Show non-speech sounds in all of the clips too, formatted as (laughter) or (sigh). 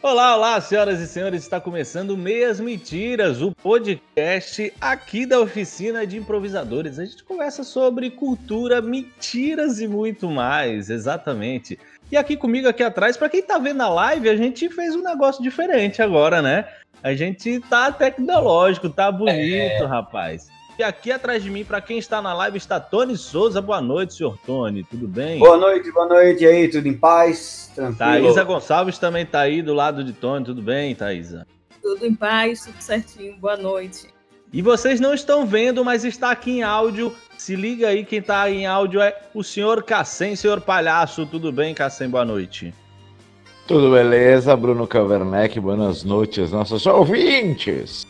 Olá, olá, senhoras e senhores, está começando Meias Mentiras, o podcast aqui da oficina de improvisadores. A gente conversa sobre cultura, mentiras e muito mais, exatamente. E aqui comigo, aqui atrás, para quem tá vendo a live, a gente fez um negócio diferente agora, né? A gente tá tecnológico, tá bonito, é... rapaz. E aqui atrás de mim, para quem está na live, está Tony Souza. Boa noite, senhor Tony. Tudo bem? Boa noite, boa noite. E aí, tudo em paz? Tranquilo? Thaisa Gonçalves também está aí do lado de Tony. Tudo bem, Thaisa? Tudo em paz, tudo certinho. Boa noite. E vocês não estão vendo, mas está aqui em áudio. Se liga aí, quem está em áudio é o senhor Cassem, senhor Palhaço. Tudo bem, Cassem? Boa noite. Tudo beleza, Bruno Caverneck. Boas noites, nossos ouvintes.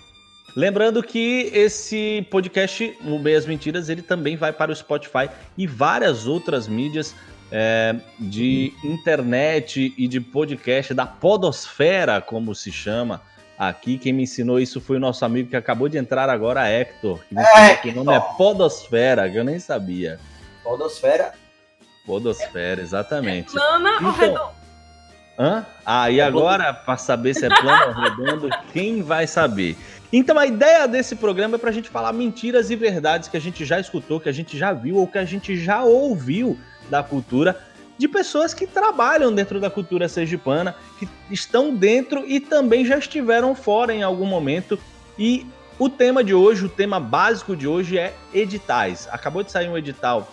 Lembrando que esse podcast, o Meias Mentiras, ele também vai para o Spotify e várias outras mídias é, de internet e de podcast da podosfera, como se chama aqui. Quem me ensinou isso foi o nosso amigo que acabou de entrar agora, Hector. Que, é, que o nome é Podosfera, que eu nem sabia. Podosfera? Podosfera, exatamente. É plana então, ou redonda? Hã? Ah, e agora, para saber se é plano ou redondo, quem vai saber? Então a ideia desse programa é para a gente falar mentiras e verdades que a gente já escutou, que a gente já viu ou que a gente já ouviu da cultura de pessoas que trabalham dentro da cultura sergipana, que estão dentro e também já estiveram fora em algum momento. E o tema de hoje, o tema básico de hoje é editais. Acabou de sair um edital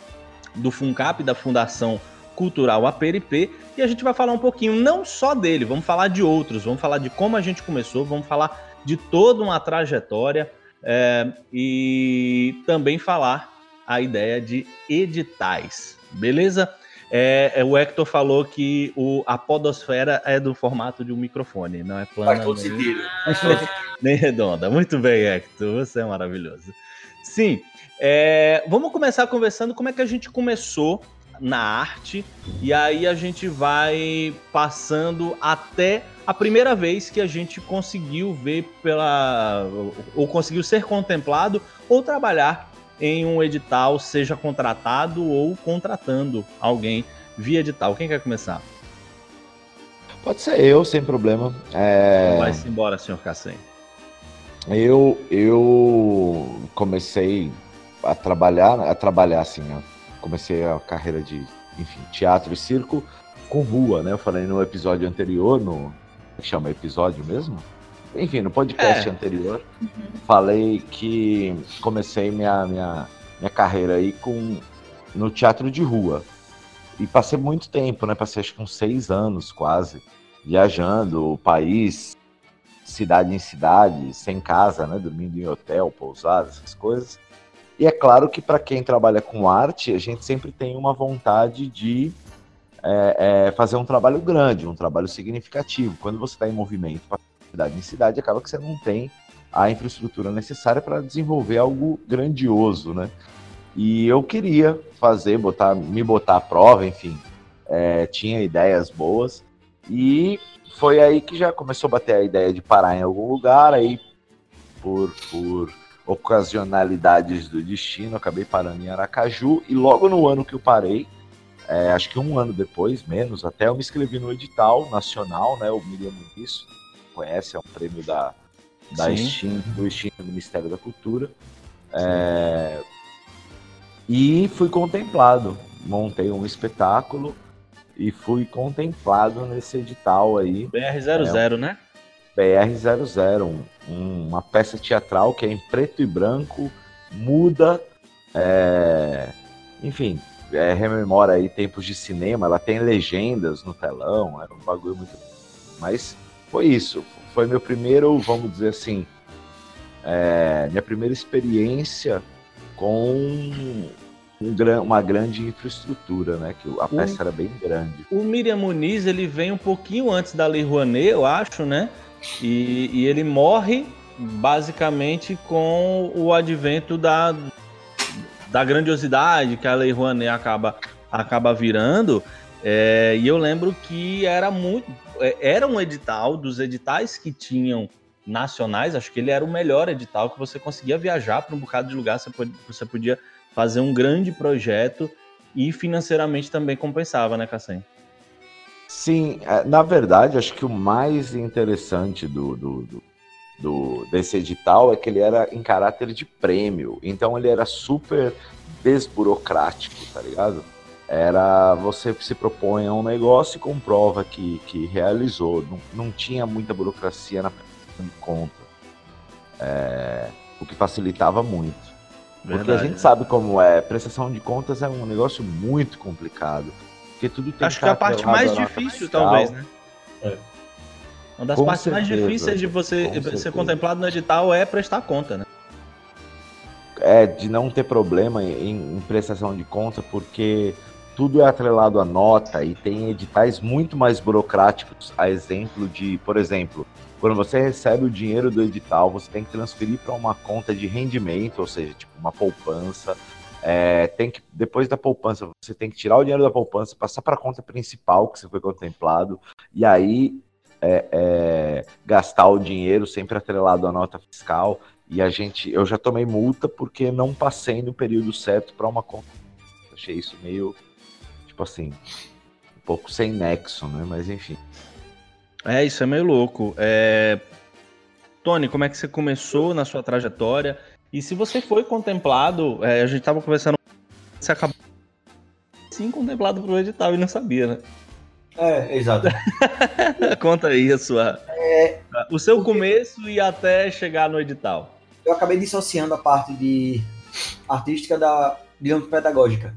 do FUNCAP, da Fundação Cultural APRP, e a gente vai falar um pouquinho não só dele, vamos falar de outros, vamos falar de como a gente começou, vamos falar de toda uma trajetória é, e também falar a ideia de editais, beleza? É, é, o Hector falou que o, a podosfera é do formato de um microfone, não é plana nem, (laughs) nem redonda. Muito bem, Hector, você é maravilhoso. Sim, é, vamos começar conversando como é que a gente começou na arte e aí a gente vai passando até a primeira vez que a gente conseguiu ver pela ou conseguiu ser contemplado ou trabalhar em um edital, seja contratado ou contratando alguém via edital. Quem quer começar? Pode ser eu, sem problema. É... Vai-se embora, senhor Cassem. Eu, eu comecei a trabalhar, a trabalhar assim, né? comecei a carreira de, enfim, teatro e circo com rua, né? Eu falei no episódio anterior, no é chama episódio mesmo? Enfim, no podcast é. anterior, uhum. falei que comecei minha, minha, minha carreira aí com no teatro de rua. E passei muito tempo, né? Passei acho que uns seis anos quase, viajando o país, cidade em cidade, sem casa, né? Dormindo em hotel, pousada, essas coisas. E é claro que para quem trabalha com arte, a gente sempre tem uma vontade de é, é, fazer um trabalho grande, um trabalho significativo. Quando você está em movimento, de cidade em cidade, acaba que você não tem a infraestrutura necessária para desenvolver algo grandioso, né? E eu queria fazer, botar, me botar à prova, enfim, é, tinha ideias boas e foi aí que já começou a bater a ideia de parar em algum lugar, aí por, por ocasionalidades do destino, acabei parando em Aracaju e logo no ano que eu parei, é, acho que um ano depois, menos, até eu me inscrevi no edital nacional, né? O Miriam Muniz, conhece, é um prêmio da, da Steam, do Steam do Ministério da Cultura. É, e fui contemplado, montei um espetáculo e fui contemplado nesse edital aí. BR00, é, né? BR00, um, uma peça teatral que é em preto e branco, muda, é, enfim, é, rememora aí tempos de cinema, ela tem legendas no telão, era um bagulho muito. Mas foi isso, foi meu primeiro, vamos dizer assim, é, minha primeira experiência com um, uma grande infraestrutura, né? Que a peça o, era bem grande. O Miriam Muniz ele vem um pouquinho antes da Lei Rouanet, eu acho, né? E, e ele morre basicamente com o advento da, da grandiosidade que a Lei Rouanet acaba, acaba virando. É, e eu lembro que era muito. É, era um edital dos editais que tinham nacionais, acho que ele era o melhor edital que você conseguia viajar para um bocado de lugar, você podia, você podia fazer um grande projeto e financeiramente também compensava, né, Cassem? Sim, é, na verdade, acho que o mais interessante do, do, do, do- desse edital é que ele era em caráter de prêmio. Então ele era super desburocrático, tá ligado? Era você se propõe a um negócio e comprova que, que realizou. Não, não tinha muita burocracia na prestação de conta. É, o que facilitava muito. Porque a Verdade, gente né? sabe como é. Prestação de contas é um negócio muito complicado. Porque tudo tem Acho que é a parte mais difícil, fiscal. talvez, né? É. Uma das Com partes mais certeza, difíceis de você ser certeza. contemplado no edital é prestar conta, né? É, de não ter problema em, em prestação de conta, porque tudo é atrelado à nota e tem editais muito mais burocráticos, a exemplo de, por exemplo, quando você recebe o dinheiro do edital, você tem que transferir para uma conta de rendimento, ou seja, tipo uma poupança. É, tem que depois da poupança, você tem que tirar o dinheiro da poupança, passar para a conta principal que você foi contemplado, e aí é, é, gastar o dinheiro sempre atrelado à nota fiscal. E a gente, eu já tomei multa porque não passei no período certo para uma conta. Achei isso meio, tipo assim, um pouco sem nexo, né? Mas enfim. É, isso é meio louco. É... Tony, como é que você começou na sua trajetória? E se você foi contemplado, é, a gente tava conversando, você acabou sim contemplado pro edital e não sabia, né? É, exato. (laughs) Conta aí a sua. o seu começo e até chegar no edital. Eu acabei dissociando a parte de artística da, digamos, pedagógica.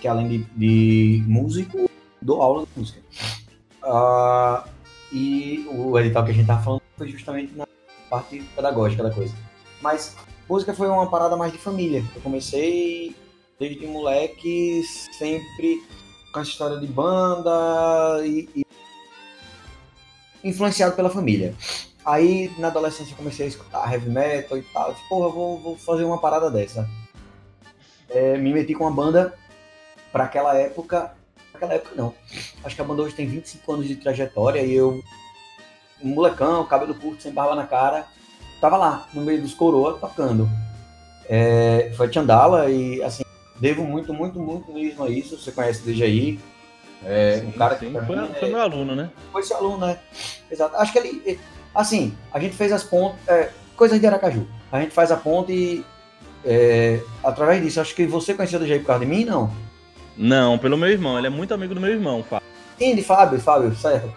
Que além de, de músico, dou aula de música. Ah, e o edital que a gente tava falando foi justamente na parte pedagógica da coisa. Mas música foi uma parada mais de família. Eu comecei desde moleque, sempre com essa história de banda e, e influenciado pela família. Aí na adolescência comecei a escutar heavy metal e tal. Disse, Porra, vou, vou fazer uma parada dessa. É, me meti com uma banda para aquela época. Naquela época não. Acho que a banda hoje tem 25 anos de trajetória e eu, um molecão, cabelo curto, sem barba na cara, tava lá, no meio dos coroa, tocando. É, foi Chandala e assim, devo muito, muito, muito mesmo a isso. Você conhece desde aí. É, um cara que Sim, pra foi, mim, foi meu aluno, né? foi esse aluno, né? Exato. Acho que ele. Assim, a gente fez as pontes. É, coisas de Aracaju. A gente faz a ponte e. é, através disso, acho que você conheceu o DJ por causa de mim, não? Não, pelo meu irmão. Ele é muito amigo do meu irmão, Fábio. Sim, de Fábio, Fábio, certo.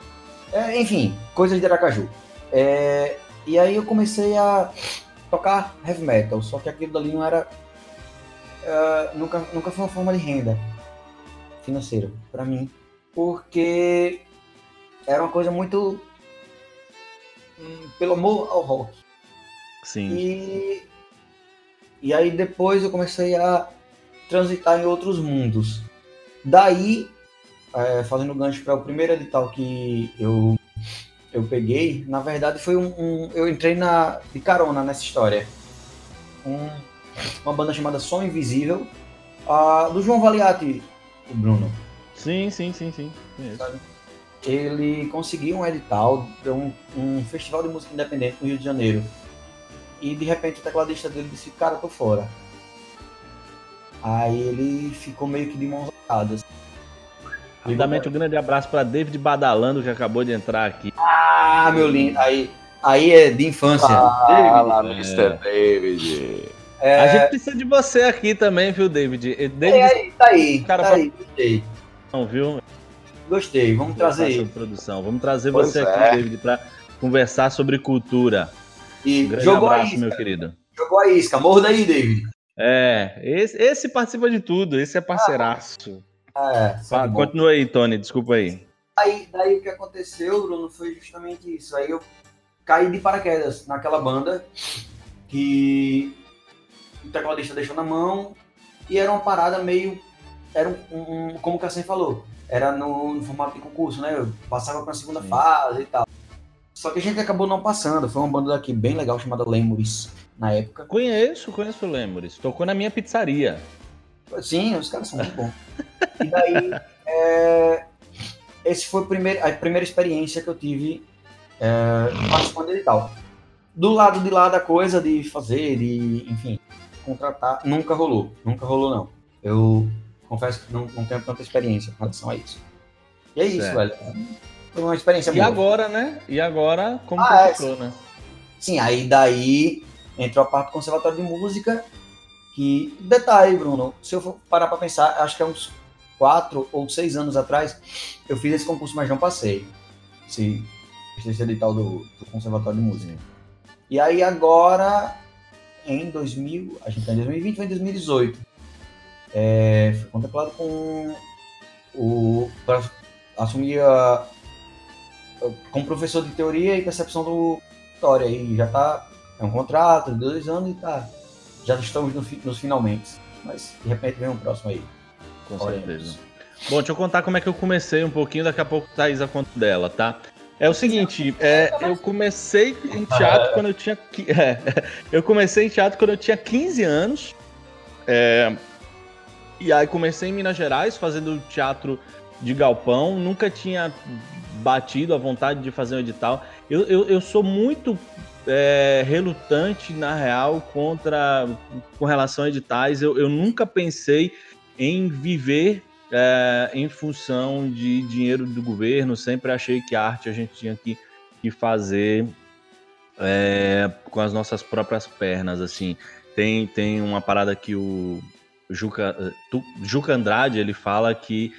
É, enfim, coisas de Aracaju. É, e aí eu comecei a tocar heavy metal, só que aquilo dali não era. É, nunca, nunca foi uma forma de renda financeira para mim, porque era uma coisa muito. hum, pelo amor ao rock. Sim. E, e aí depois eu comecei a transitar em outros mundos. Daí, é, fazendo gancho para o primeiro edital que eu, eu peguei, na verdade foi um, um- Eu entrei na, de carona nessa história. Um- uma banda chamada Som Invisível, ah, do João Valiati, o Bruno. Sim, sim, sim, sim. Ele conseguiu um edital de um, um festival de música independente no Rio de Janeiro. E de repente o tecladista dele disse, cara, eu tô fora. Aí ele ficou meio que de mãos atadas. Lindamente, um grande abraço para David Badalando, que acabou de entrar aqui. Ah, meu lindo. Aí, aí é de infância. Fala, É. Mr. David. É, A gente precisa de você aqui também, viu, David? É, David, aí, tá aí, Cara, tá pra- aí, gostei. não, viu? Gostei, vamos trazer ele. produção. Vamos trazer Pois você é. aqui, David, para conversar sobre cultura. E Um jogou a abraço, isca, meu querido. jogou a isca. Morro daí, David. É, esse, esse participa de tudo, esse é parceiraço. É, Fa- sabe bom. Continua aí, Tony, desculpa aí. Aí, daí o que aconteceu, Bruno, foi justamente isso. Aí eu caí de paraquedas naquela banda que o tecladista deixou na mão e era uma parada meio. Era um, um- como o Cassim falou, era no, no formato de concurso, né? Eu passava pra segunda Sim. fase e tal. Só que a gente acabou não passando. Foi uma banda daqui bem legal chamada Lemures na época. Conheço, conheço o Lemures. Tocou na minha pizzaria. Sim, os caras são muito bons. (laughs) E daí, é, esse foi o primeiro, a primeira experiência que eu tive é, participando e tal. Do lado de lá da coisa de fazer, de, enfim, contratar, nunca rolou. Nunca rolou, não. Eu confesso que não, não tenho tanta experiência com relação a isso. E é isso, Certo. velho. Foi uma experiência E boa. agora, né? E agora, como Ah, que ficou, né? Sim, aí daí entrou a parte do conservatório de música, que, detalhe, Bruno, se eu for parar pra pensar, acho que há uns quatro ou seis anos atrás, eu fiz esse concurso, mas não passei. Esse, esse edital do, do conservatório de música. E aí agora, em 2000, a gente tá em 2020, foi em 2018, é, fui contemplado com o... para assumir a, como professor de teoria e percepção do história aí já tá é um contrato de dois anos e tá já estamos no, nos finalmente mas de repente vem um próximo aí Com certeza. Bom, deixa eu contar como é que eu comecei um pouquinho, daqui a pouco a Thaisa conta dela, tá? É o seguinte, é, eu comecei em teatro quando eu tinha. (laughs) é, eu comecei em teatro quando eu tinha 15 anos. é, e aí comecei em Minas Gerais fazendo teatro de galpão. Nunca tinha batido a vontade de fazer um edital. Eu, eu, eu sou muito é, relutante, na real, contra com relação a editais. Eu, eu nunca pensei em viver é, em função de dinheiro do governo. Sempre achei que a arte a gente tinha que, que fazer é, com as nossas próprias pernas. Assim, tem, tem uma parada que o Juca, tu- Juca Andrade ele fala que,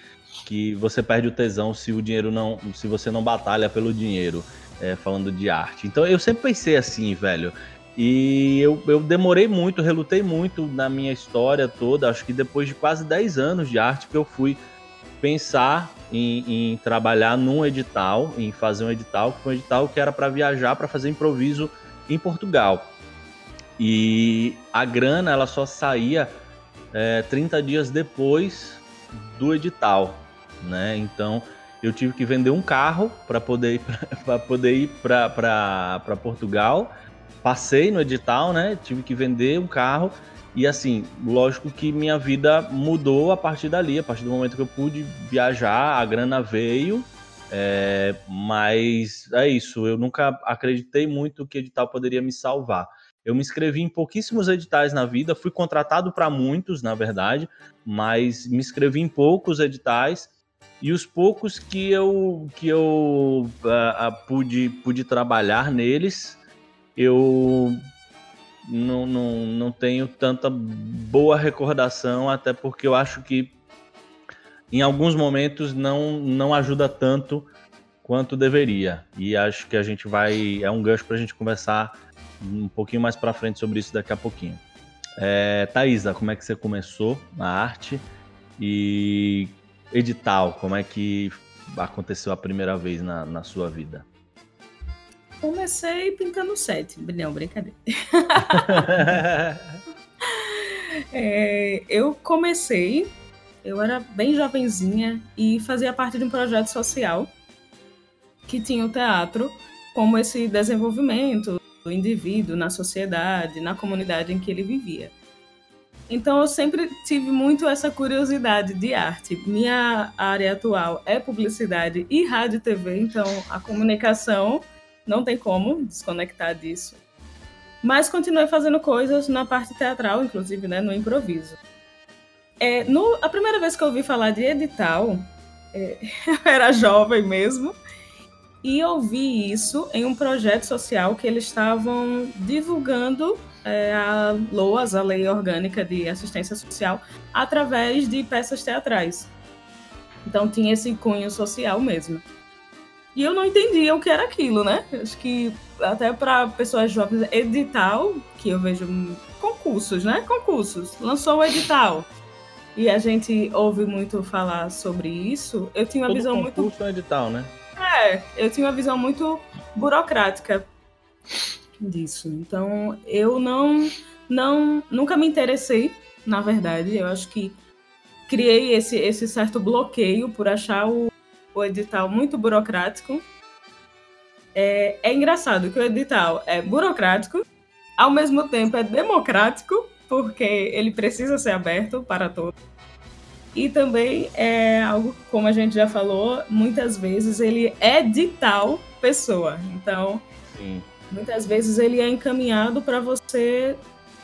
que você perde o tesão se o dinheiro não, se você não batalha pelo dinheiro. é, falando de arte. Então eu sempre pensei assim, velho. E eu, eu demorei muito, relutei muito na minha história toda. Acho que depois de quase 10 anos de arte que eu fui pensar em, em trabalhar num edital, em fazer um edital, que foi um edital que era para viajar para fazer improviso em Portugal. E a grana ela só saía é, 30 dias depois do edital, né? Então eu tive que vender um carro para poder para poder ir para (laughs) Portugal. Passei no edital, né? Tive que vender um carro e assim, lógico que minha vida mudou a partir dali, a partir do momento que eu pude viajar, a grana veio, é, mas é isso. Eu nunca acreditei muito que edital poderia me salvar. Eu me inscrevi em pouquíssimos editais na vida, fui contratado para muitos, na verdade, mas me inscrevi em poucos editais e os poucos que eu que eu ah, ah, pude pude trabalhar neles, eu não, não, não tenho tanta boa recordação, até porque eu acho que em alguns momentos não, não ajuda tanto quanto deveria. E acho que a gente vai. É um gancho para a gente conversar um pouquinho mais para frente sobre isso daqui a pouquinho. É, Thaisa, como é que você começou na arte? E edital, como é que aconteceu a primeira vez na, na sua vida? Comecei pintando sete. Não, brincadeira. (laughs) É, eu comecei, eu era bem jovenzinha e fazia parte de um projeto social que tinha o teatro como esse desenvolvimento do indivíduo na sociedade, na comunidade em que ele vivia. Então eu sempre tive muito essa curiosidade de arte. Minha área atual é publicidade e rádio e TV, então a comunicação não tem como desconectar disso. Mas continuei fazendo coisas na parte teatral, inclusive, né, no improviso. É, no, a primeira vez que eu ouvi falar de edital, é, (laughs) eu era jovem mesmo, e eu vi isso em um projeto social que eles estavam divulgando é, a LOAS, a Lei Orgânica de Assistência Social, através de peças teatrais. Então tinha esse cunho social mesmo. E eu não entendia o que era aquilo, né? Acho que até para pessoas jovens, edital, que eu vejo concursos, né? Concursos. Lançou o edital. E a gente ouve muito falar sobre isso. Eu tinha uma Todo visão muito concurso é um edital, né? é, eu tinha uma visão muito burocrática disso. Então, eu não, não, nunca me interessei, na verdade. Eu acho que criei esse, esse certo bloqueio por achar o, o edital muito burocrático. É, é engraçado que o edital é burocrático, ao mesmo tempo é democrático, porque ele precisa ser aberto para todos. E também é algo, como a gente já falou, muitas vezes ele é de tal pessoa. Então, Sim. muitas vezes ele é encaminhado para você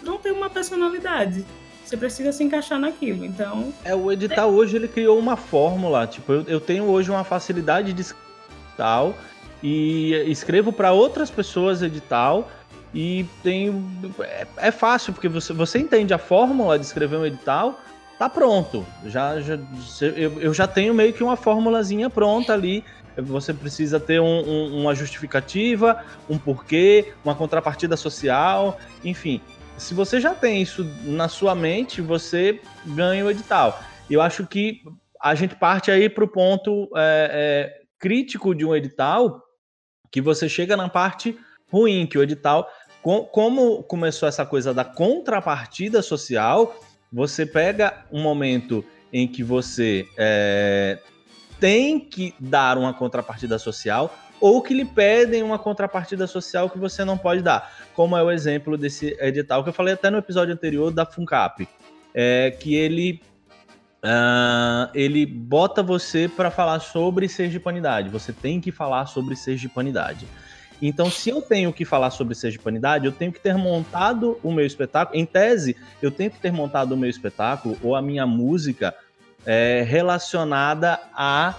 não ter uma personalidade. Você precisa se encaixar naquilo, então... É, o edital hoje, ele criou uma fórmula, tipo, eu, eu tenho hoje uma facilidade de edital e escrevo para outras pessoas edital e tenho... É, é, fácil, porque você, você entende a fórmula de escrever um edital, tá pronto. Já, já eu, eu já tenho meio que uma formulazinha pronta ali você precisa ter um, um, uma justificativa, um porquê, uma contrapartida social, enfim. Se você já tem isso na sua mente, você ganha o edital. Eu acho que a gente parte aí para o ponto é, é, crítico de um edital, que você chega na parte ruim, que o edital, com, como começou essa coisa da contrapartida social, você pega um momento em que você é, tem que dar uma contrapartida social ou que lhe pedem uma contrapartida social que você não pode dar, como é o exemplo desse edital que eu falei até no episódio anterior da Funcap, é que ele uh, ele bota você para falar sobre sergipanidade. Você tem que falar sobre sergipanidade. Então, se eu tenho que falar sobre sergipanidade, eu tenho que ter montado o meu espetáculo. Em tese, eu tenho que ter montado o meu espetáculo ou a minha música é, relacionada a,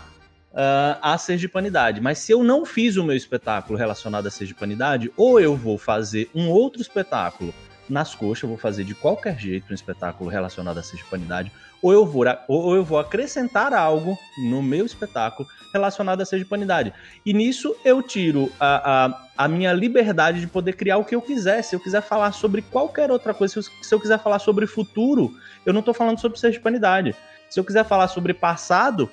uh, a sergipanidade. Mas se eu não fiz o meu espetáculo relacionado à sergipanidade, ou eu vou fazer um outro espetáculo nas coxas, eu vou fazer de qualquer jeito um espetáculo relacionado à sergipanidade, ou eu vou, ou eu vou acrescentar algo no meu espetáculo relacionado à sergipanidade. E nisso eu tiro a, a, a, minha liberdade de poder criar o que eu quiser. Se eu quiser falar sobre qualquer outra coisa, se eu, se eu quiser falar sobre futuro, eu não estou falando sobre sergipanidade. Se eu quiser falar sobre passado,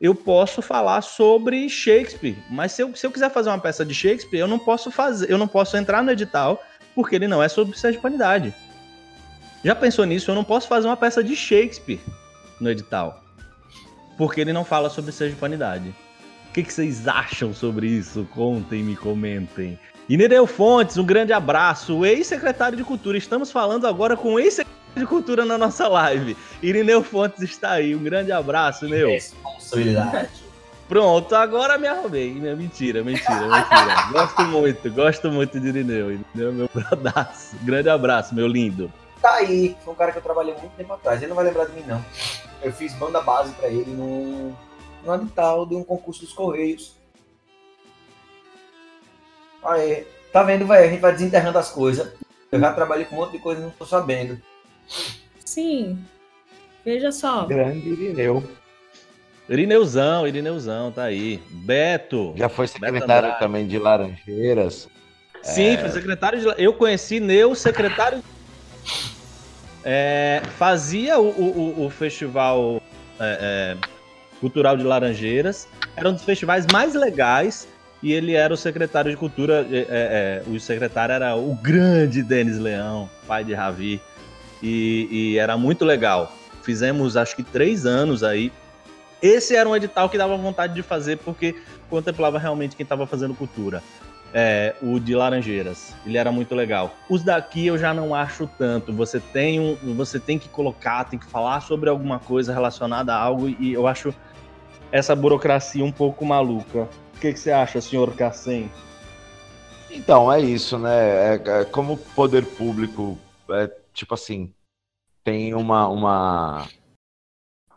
eu posso falar sobre Shakespeare. Mas se eu, se eu quiser fazer uma peça de Shakespeare, eu não posso fazer, eu não posso entrar no edital porque ele não é sobre sergipanidade. Já pensou nisso? Eu não posso fazer uma peça de Shakespeare no edital. Porque ele não fala sobre sergipanidade. O que, que vocês acham sobre isso? Contem, me comentem. Inereu Fontes, um grande abraço. Ex-secretário de Cultura. Estamos falando agora com o ex-secretário de cultura na nossa live. Irineu Fontes está aí. Um grande abraço, Neu. Responsabilidade. Pronto, agora me arrumei. Mentira, mentira, mentira. (laughs) gosto muito, gosto muito de Irineu. Irineu é meu bradaço. Grande abraço, meu lindo. Tá aí, foi um cara que eu trabalhei muito tempo atrás. Ele não vai lembrar de mim, não. Eu fiz banda base para ele no, no edital de um concurso dos Correios. Aí, tá vendo, velho? A gente vai desenterrando as coisas. Eu já trabalhei com um monte de coisa e não tô sabendo. Sim. Veja só. Grande Irineu. Irineuzão, Irineuzão, tá aí. Beto. Já foi secretário também de Laranjeiras. Sim, é... foi secretário de. Eu conheci Neu, secretário. É, fazia o, o, o festival é, é, cultural de Laranjeiras. Era um dos festivais mais legais. E ele era o secretário de cultura. É, é, o secretário era o grande Denis Leão, pai de Ravi e, e era muito legal. Fizemos acho que três anos aí. Esse era um edital que dava vontade de fazer porque contemplava realmente quem estava fazendo cultura. É, o de Laranjeiras. Ele era muito legal. Os daqui eu já não acho tanto. Você tem um, você tem que colocar, tem que falar sobre alguma coisa relacionada a algo e eu acho essa burocracia um pouco maluca. O que, que você acha, senhor Cassem? Então, é isso, né? É, é, como poder público é, tipo assim, tem uma, uma,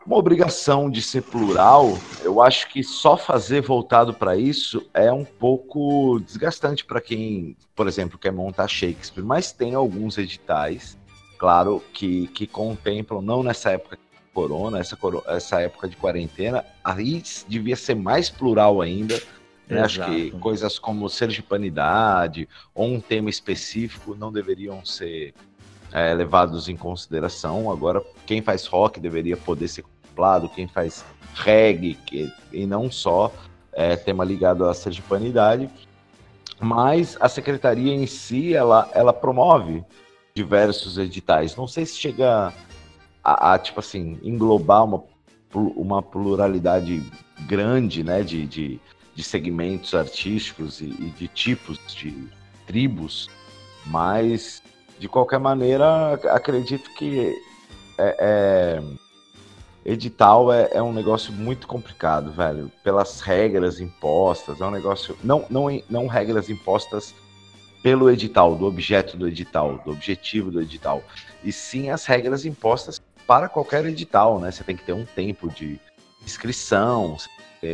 uma obrigação de ser plural, eu acho que só fazer voltado para isso é um pouco desgastante para quem, por exemplo, quer montar Shakespeare. Mas tem alguns editais, claro, que, que contemplam, não nessa época corona, essa, essa época de quarentena, aí devia ser mais plural ainda. Né? Acho que coisas como sergipanidade ou um tema específico não deveriam ser é, levados em consideração. Agora, quem faz rock deveria poder ser contemplado, quem faz reggae, que, e não só é, tema ligado à sergipanidade. Mas a secretaria em si, ela, ela promove diversos editais. Não sei se chega a, a tipo assim, englobar uma, uma pluralidade grande, né, de, de, de segmentos artísticos e, e de tipos de tribos, mas de qualquer maneira, acredito que é, é, edital é, é, um negócio muito complicado, velho. Pelas regras impostas, é um negócio. Não, não, não regras impostas pelo edital, do objeto do edital, do objetivo do edital, e sim as regras impostas para qualquer edital, né? Você tem que ter um tempo de inscrição,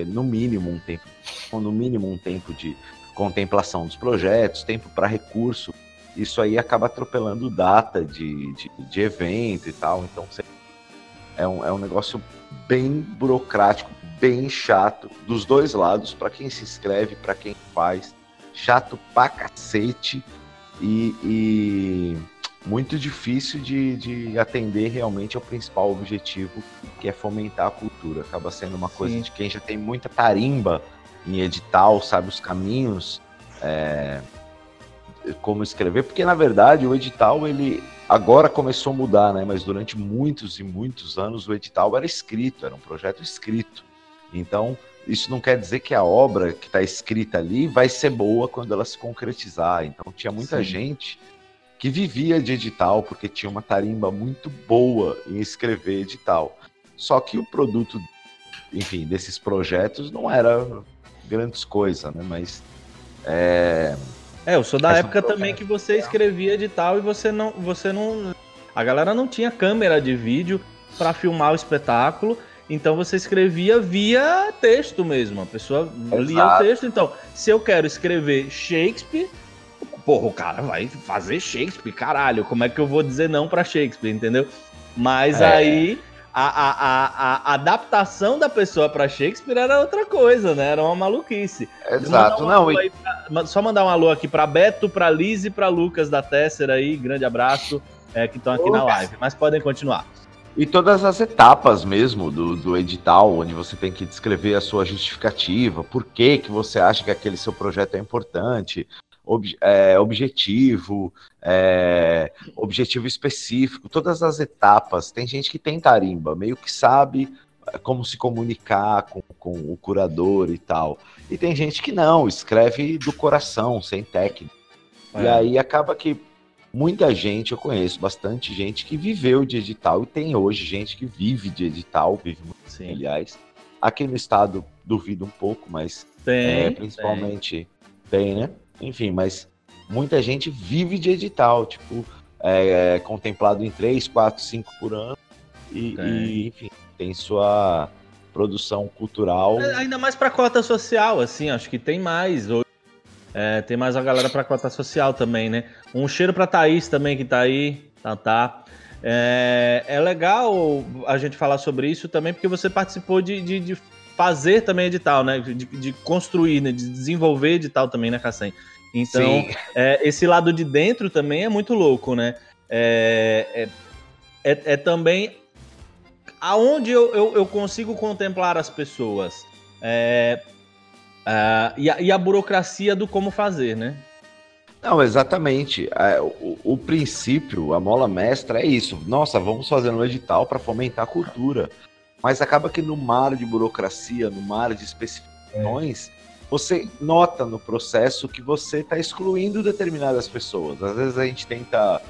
no mínimo um tempo, no mínimo um tempo de contemplação dos projetos, tempo para recurso. Isso aí acaba atropelando data de, de, de evento e tal. Então é um, é um negócio bem burocrático, bem chato, dos dois lados, para quem se inscreve, para quem faz. Chato pra cacete e, e muito difícil de, de atender realmente ao principal objetivo, que é fomentar a cultura. Acaba sendo uma coisa Sim. de quem já tem muita tarimba em edital, sabe os caminhos, é, como escrever, porque na verdade o edital ele agora começou a mudar, né? Mas durante muitos e muitos anos o edital era escrito, era um projeto escrito. Então isso não quer dizer que a obra que está escrita ali vai ser boa quando ela se concretizar. Então tinha muita Sim. gente que vivia de edital porque tinha uma tarimba muito boa em escrever edital. Só que o produto, enfim, desses projetos não era grandes coisas, né? Mas é... é, eu sou da época também que você escrevia edital e você não, você não, a galera não tinha câmera de vídeo para filmar o espetáculo. Então você escrevia via texto mesmo. A pessoa Exato. lia o texto. Então, se eu quero escrever Shakespeare, porra, o cara vai fazer Shakespeare, caralho. Como é que eu vou dizer não para Shakespeare, entendeu? Mas é. aí a, a, a, a, adaptação da pessoa para Shakespeare era outra coisa, né? Era uma maluquice. Exato, não. Pra, só mandar um alô aqui para Beto, para Liz e para Lucas da Tesser aí, grande abraço, é, que estão aqui Lucas. na live. Mas podem continuar. E todas as etapas mesmo do, do edital, onde você tem que descrever a sua justificativa, por que, que você acha que aquele seu projeto é importante, ob, é, objetivo, é, objetivo específico, todas as etapas. Tem gente que tem tarimba, meio que sabe é, como se comunicar com, com o curador e tal. E tem gente que não, escreve do coração, sem técnica. É. E aí acaba que muita gente, eu conheço bastante gente que viveu de edital e tem hoje gente que vive de edital, vive muito, Sim. aliás. Aqui no estado duvido um pouco, mas tem, é, principalmente tem. tem, né? Enfim, mas muita gente vive de edital, tipo, é, é contemplado em 3, 4, 5 por ano. E, e, enfim, tem sua produção cultural. É, ainda mais para cota social, assim, acho que tem mais. É, tem mais a galera para cota social também, né? Um cheiro para Thaís também que tá aí, tá, tá. É, é legal a gente falar sobre isso também, porque você participou de, de, de fazer também edital, né? De, de, construir, né? de desenvolver edital também, né, Cassem? Então, é, esse lado de dentro também é muito louco, né? É, é, é, é também aonde eu, eu, eu, consigo contemplar as pessoas. É, é, e, a, e, a, burocracia do como fazer, né? Não, exatamente. É, o, o, princípio, a mola mestra é isso. Nossa, vamos fazer um edital para fomentar a cultura. Mas acaba que no mar de burocracia, no mar de especificações, você nota no processo que você está excluindo determinadas pessoas. Às vezes a gente tenta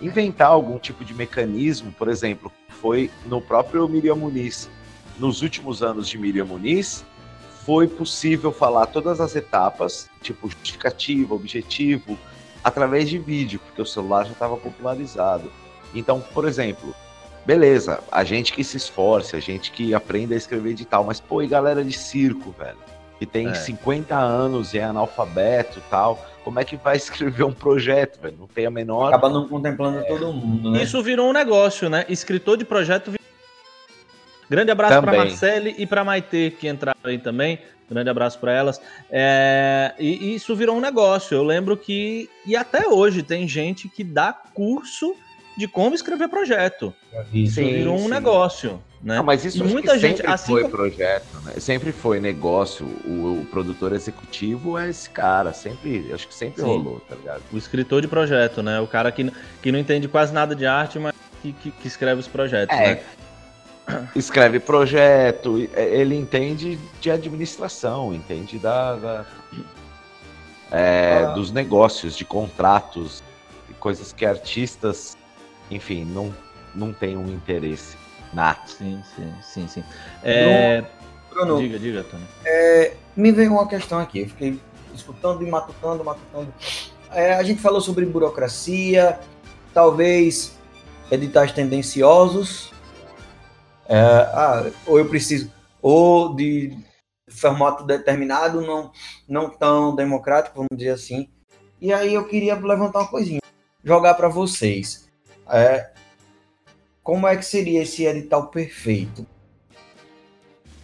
inventar algum tipo de mecanismo, por exemplo, foi no próprio Miriam Muniz. Nos últimos anos de Miriam Muniz, foi possível falar todas as etapas, tipo justificativa, objetivo, através de vídeo, porque o celular já estava popularizado. Então, por exemplo, beleza, a gente que se esforce, a gente que aprende a escrever edital, mas pô, e galera de circo, velho? que tem é. 50 anos e é analfabeto e tal, como é que vai (laughs) escrever um projeto, velho? Não tem a menor. Acaba não contemplando é. todo mundo, né? Isso virou um negócio, né? Escritor de projeto. Grande abraço para Marcele e para Maite, que entraram aí também. Grande abraço para elas. É... E, e isso virou um negócio. Eu lembro que. E até hoje tem gente que dá curso de como escrever projeto. Isso sim, virou um sim. negócio. Né? Não, mas isso muita gente sempre assim foi como... projeto, né? Sempre foi negócio. O, o, produtor executivo é esse cara, sempre, acho que sempre Sim. rolou, tá ligado? O escritor de projeto, né? O cara que, que não entende quase nada de arte, mas que, que, que escreve os projetos, é. né? (coughs) Escreve projeto, é, ele entende de administração, entende da, da é, ah. dos negócios, de contratos, coisas que artistas, enfim, não, não tem um interesse. Nato. Sim, sim, sim, sim. É... Bruno, diga, diga, Tony. É, me veio uma questão aqui. Eu fiquei escutando e matutando, matutando. é, a gente falou sobre burocracia, talvez editais tendenciosos. É, ah, ou eu preciso, ou de formato determinado, não, não tão democrático, vamos dizer assim. E aí eu queria levantar uma coisinha, jogar para vocês. É, como é que seria esse edital perfeito?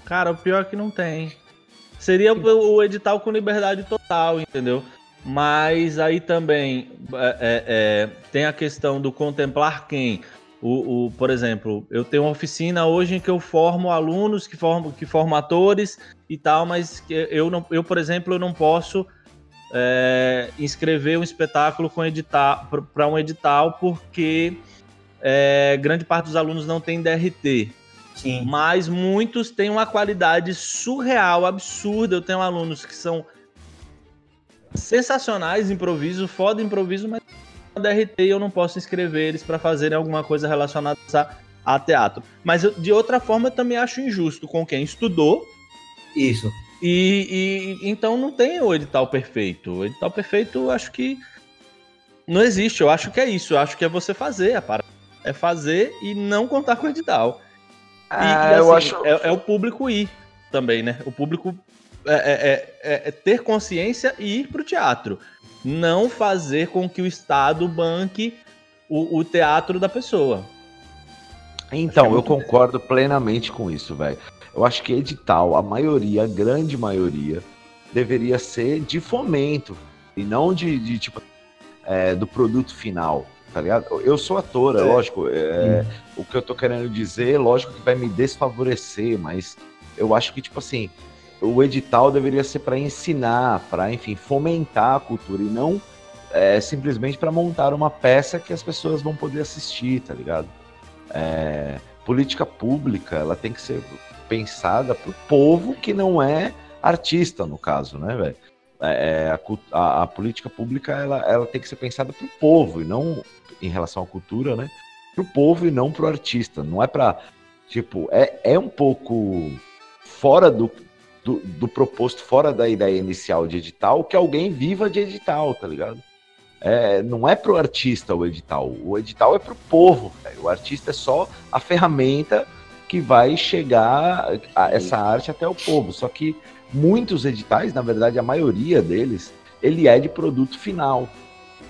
Cara, o pior é que não tem. Seria o edital com liberdade total, entendeu? Mas aí também é, é, é, tem a questão do contemplar quem. O, o, por exemplo, eu tenho uma oficina hoje em que eu formo alunos que formam, que formam atores e tal, mas eu, não, eu por exemplo, eu não posso é, inscrever um espetáculo com edital para um edital porque é, grande parte dos alunos não tem DRT. Sim. Mas muitos têm uma qualidade surreal, absurda. Eu tenho alunos que são sensacionais improviso, foda improviso, mas DRT eu não posso inscrever eles para fazerem alguma coisa relacionada a, a teatro. Mas eu, de outra forma eu também acho injusto com quem estudou. Isso. E, e então não tem o edital perfeito. O edital perfeito eu acho que não existe. Eu acho que é isso. Eu acho que é você fazer a parada. É fazer e não contar com o edital. Ah, e, e assim, eu acho... É, é, o público ir também, né? O público é, é, é, é ter consciência e ir para o teatro. Não fazer com que o Estado banque o, o teatro da pessoa. Então, eu concordo plenamente com isso, velho. Eu acho que edital, a maioria, a grande maioria, deveria ser de fomento e não de, de tipo é, do produto final, tá ligado? Eu sou ator, é, lógico. É, o que eu tô querendo dizer, lógico que vai me desfavorecer, mas eu acho que tipo assim, o edital deveria ser para ensinar, para, enfim, fomentar a cultura e não é, simplesmente para montar uma peça que as pessoas vão poder assistir, tá ligado? É, política pública, ela tem que ser pensada para o povo que não é artista, no caso, né, velho? É, é a, a, política pública ela, ela tem que ser pensada para o povo e não em relação à cultura, né? Para o povo e não para o artista. Não é para tipo é, é um pouco fora do, do, do, proposto fora da ideia inicial de edital que alguém viva de edital, tá ligado? É, não é pro artista o edital, o edital é pro povo, véio. o artista é só a ferramenta que vai chegar essa arte até o povo. Só que muitos editais, na verdade a maioria deles, ele é de produto final.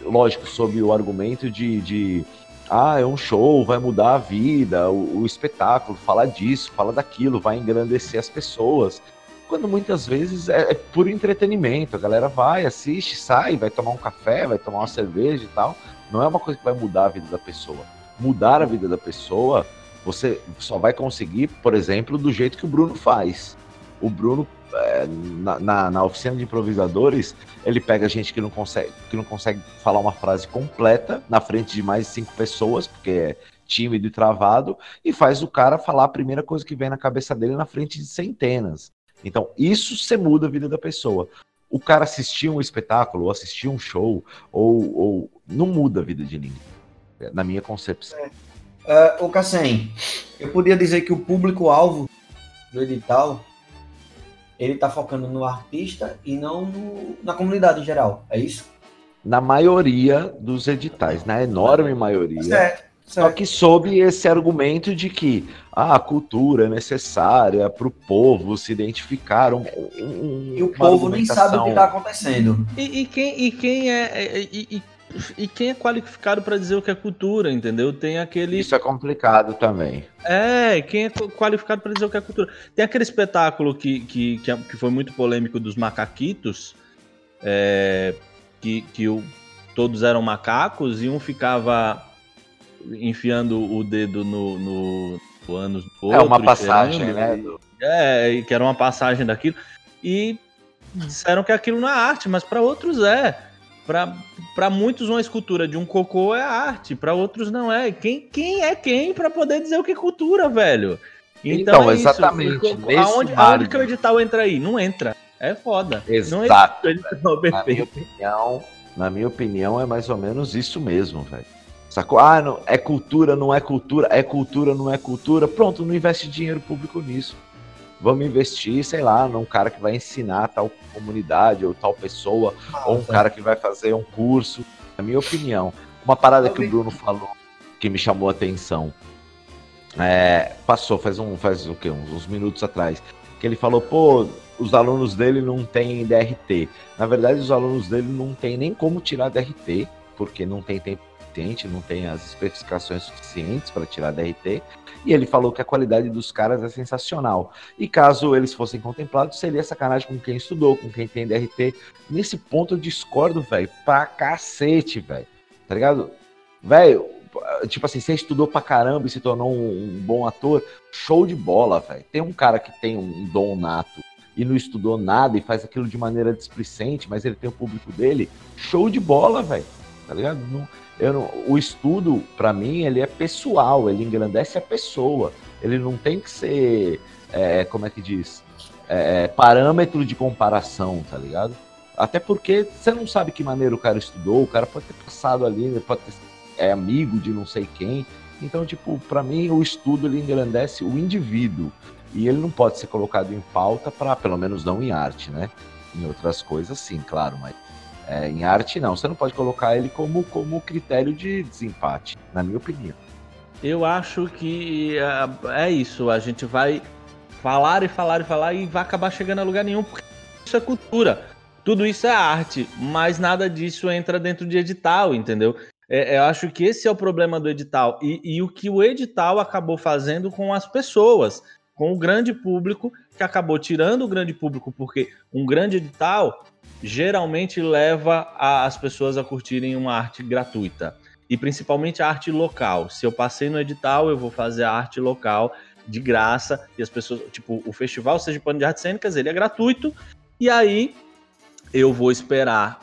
Lógico, sob o argumento de, de ah, é um show, vai mudar a vida, o, o espetáculo, fala disso, fala daquilo, vai engrandecer as pessoas quando muitas vezes é, é puro entretenimento. A galera vai, assiste, sai, vai tomar um café, vai tomar uma cerveja e tal. Não é uma coisa que vai mudar a vida da pessoa. Mudar a vida da pessoa, você só vai conseguir, por exemplo, do jeito que o Bruno faz. O Bruno, é, na, na, na, oficina de improvisadores, ele pega gente que não, consegue, que não consegue falar uma frase completa na frente de mais de cinco pessoas, porque é tímido e travado, e faz o cara falar a primeira coisa que vem na cabeça dele na frente de centenas. Então, isso você muda a vida da pessoa. O cara assistir um espetáculo, ou assistir um show, ou, ou não muda a vida de ninguém, na minha concepção. É. Uh, o Cassem, eu podia dizer que o público-alvo do edital ele está focando no artista e não no, na comunidade em geral, é isso? Na maioria dos editais, na enorme maioria. Certo. Só que sob esse argumento de que ah, a cultura é necessária para o povo se identificar. Um, um, e o povo nem sabe o que está acontecendo. E, e, quem, e quem é. é e, e, e quem é qualificado para dizer o que é cultura, entendeu? Tem aquele. Isso é complicado também. É, quem é qualificado para dizer o que é cultura? Tem aquele espetáculo que, que, que, é, foi muito polêmico dos macaquitos, é, que, que o, todos eram macacos e um ficava enfiando o dedo no, no, no ânus do outro. É uma passagem, né? É, que era uma passagem daquilo. E disseram que aquilo não é arte, mas para outros é. Para muitos, uma escultura de um cocô é arte, para outros não é. Quem, quem é quem para poder dizer o que é cultura, velho? Então, então é exatamente. Aonde, aonde que o edital entra aí? Não entra. É foda. Exato. Não é na, minha opinião, na minha opinião, é mais ou menos isso mesmo, velho. Sacou? Ah, não, é cultura, não é cultura, é cultura, não é cultura. Pronto, não investe dinheiro público nisso. Vamos investir, sei lá, num cara que vai ensinar tal comunidade ou tal pessoa, ou um cara que vai fazer um curso. Na minha opinião, uma parada que o Bruno falou que me chamou a atenção. É, passou faz um faz o quê? Uns, uns minutos atrás que ele falou, pô, os alunos dele não têm DRT. Na verdade, os alunos dele não têm nem como tirar DRT, porque não tem tempo não tem as especificações suficientes para tirar DRT. E ele falou que a qualidade dos caras é sensacional. E caso eles fossem contemplados, seria sacanagem com quem estudou, com quem tem DRT. Nesse ponto eu discordo, velho, pra cacete, velho. Tá ligado? Velho, tipo assim, você estudou pra caramba e se tornou um, bom ator, show de bola, velho. Tem um cara que tem um dom nato e não estudou nada e faz aquilo de maneira displicente, mas ele tem o público dele, show de bola, velho. Tá ligado? Não, não, o estudo, para mim, ele é pessoal, ele engrandece a pessoa. Ele não tem que ser, é, como é que diz? É, é parâmetro de comparação, tá ligado? Até porque você não sabe que maneira o cara estudou, o cara pode ter passado ali, pode ter é amigo de não sei quem. Então, tipo, para mim o estudo ele engrandece o indivíduo e ele não pode ser colocado em pauta para, pelo menos não em arte, né? Em outras coisas, sim, claro, mas é, em arte não. Você não pode colocar ele como como critério de desempate, na minha opinião. Eu acho que uh, é isso. A gente vai falar e falar e falar e vai acabar chegando a lugar nenhum porque isso é cultura. Tudo isso é arte, mas nada disso entra dentro de edital, entendeu? É, eu acho que esse é o problema do edital. E, e, o que o edital acabou fazendo com as pessoas, com o grande público, que acabou tirando o grande público, porque um grande edital geralmente leva a, as pessoas a curtirem uma arte gratuita. E principalmente a arte local. Se eu passei no edital, eu vou fazer a arte local de graça. E as pessoas, tipo, o Festival Seja Pano de Artes Cênicas, ele é gratuito. E aí eu vou esperar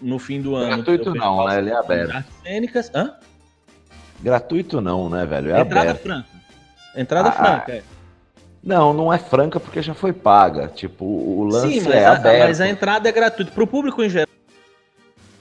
no fim do ano. Gratuito não, né? Ele é aberto. Cênicas. Hã? Gratuito não, né, velho? É Entrada aberto. franca. Entrada ah, franca, é. Não, não é franca porque já foi paga. Tipo, o lance Sim, é a, aberto. Mas a entrada é gratuita. Pro público em geral.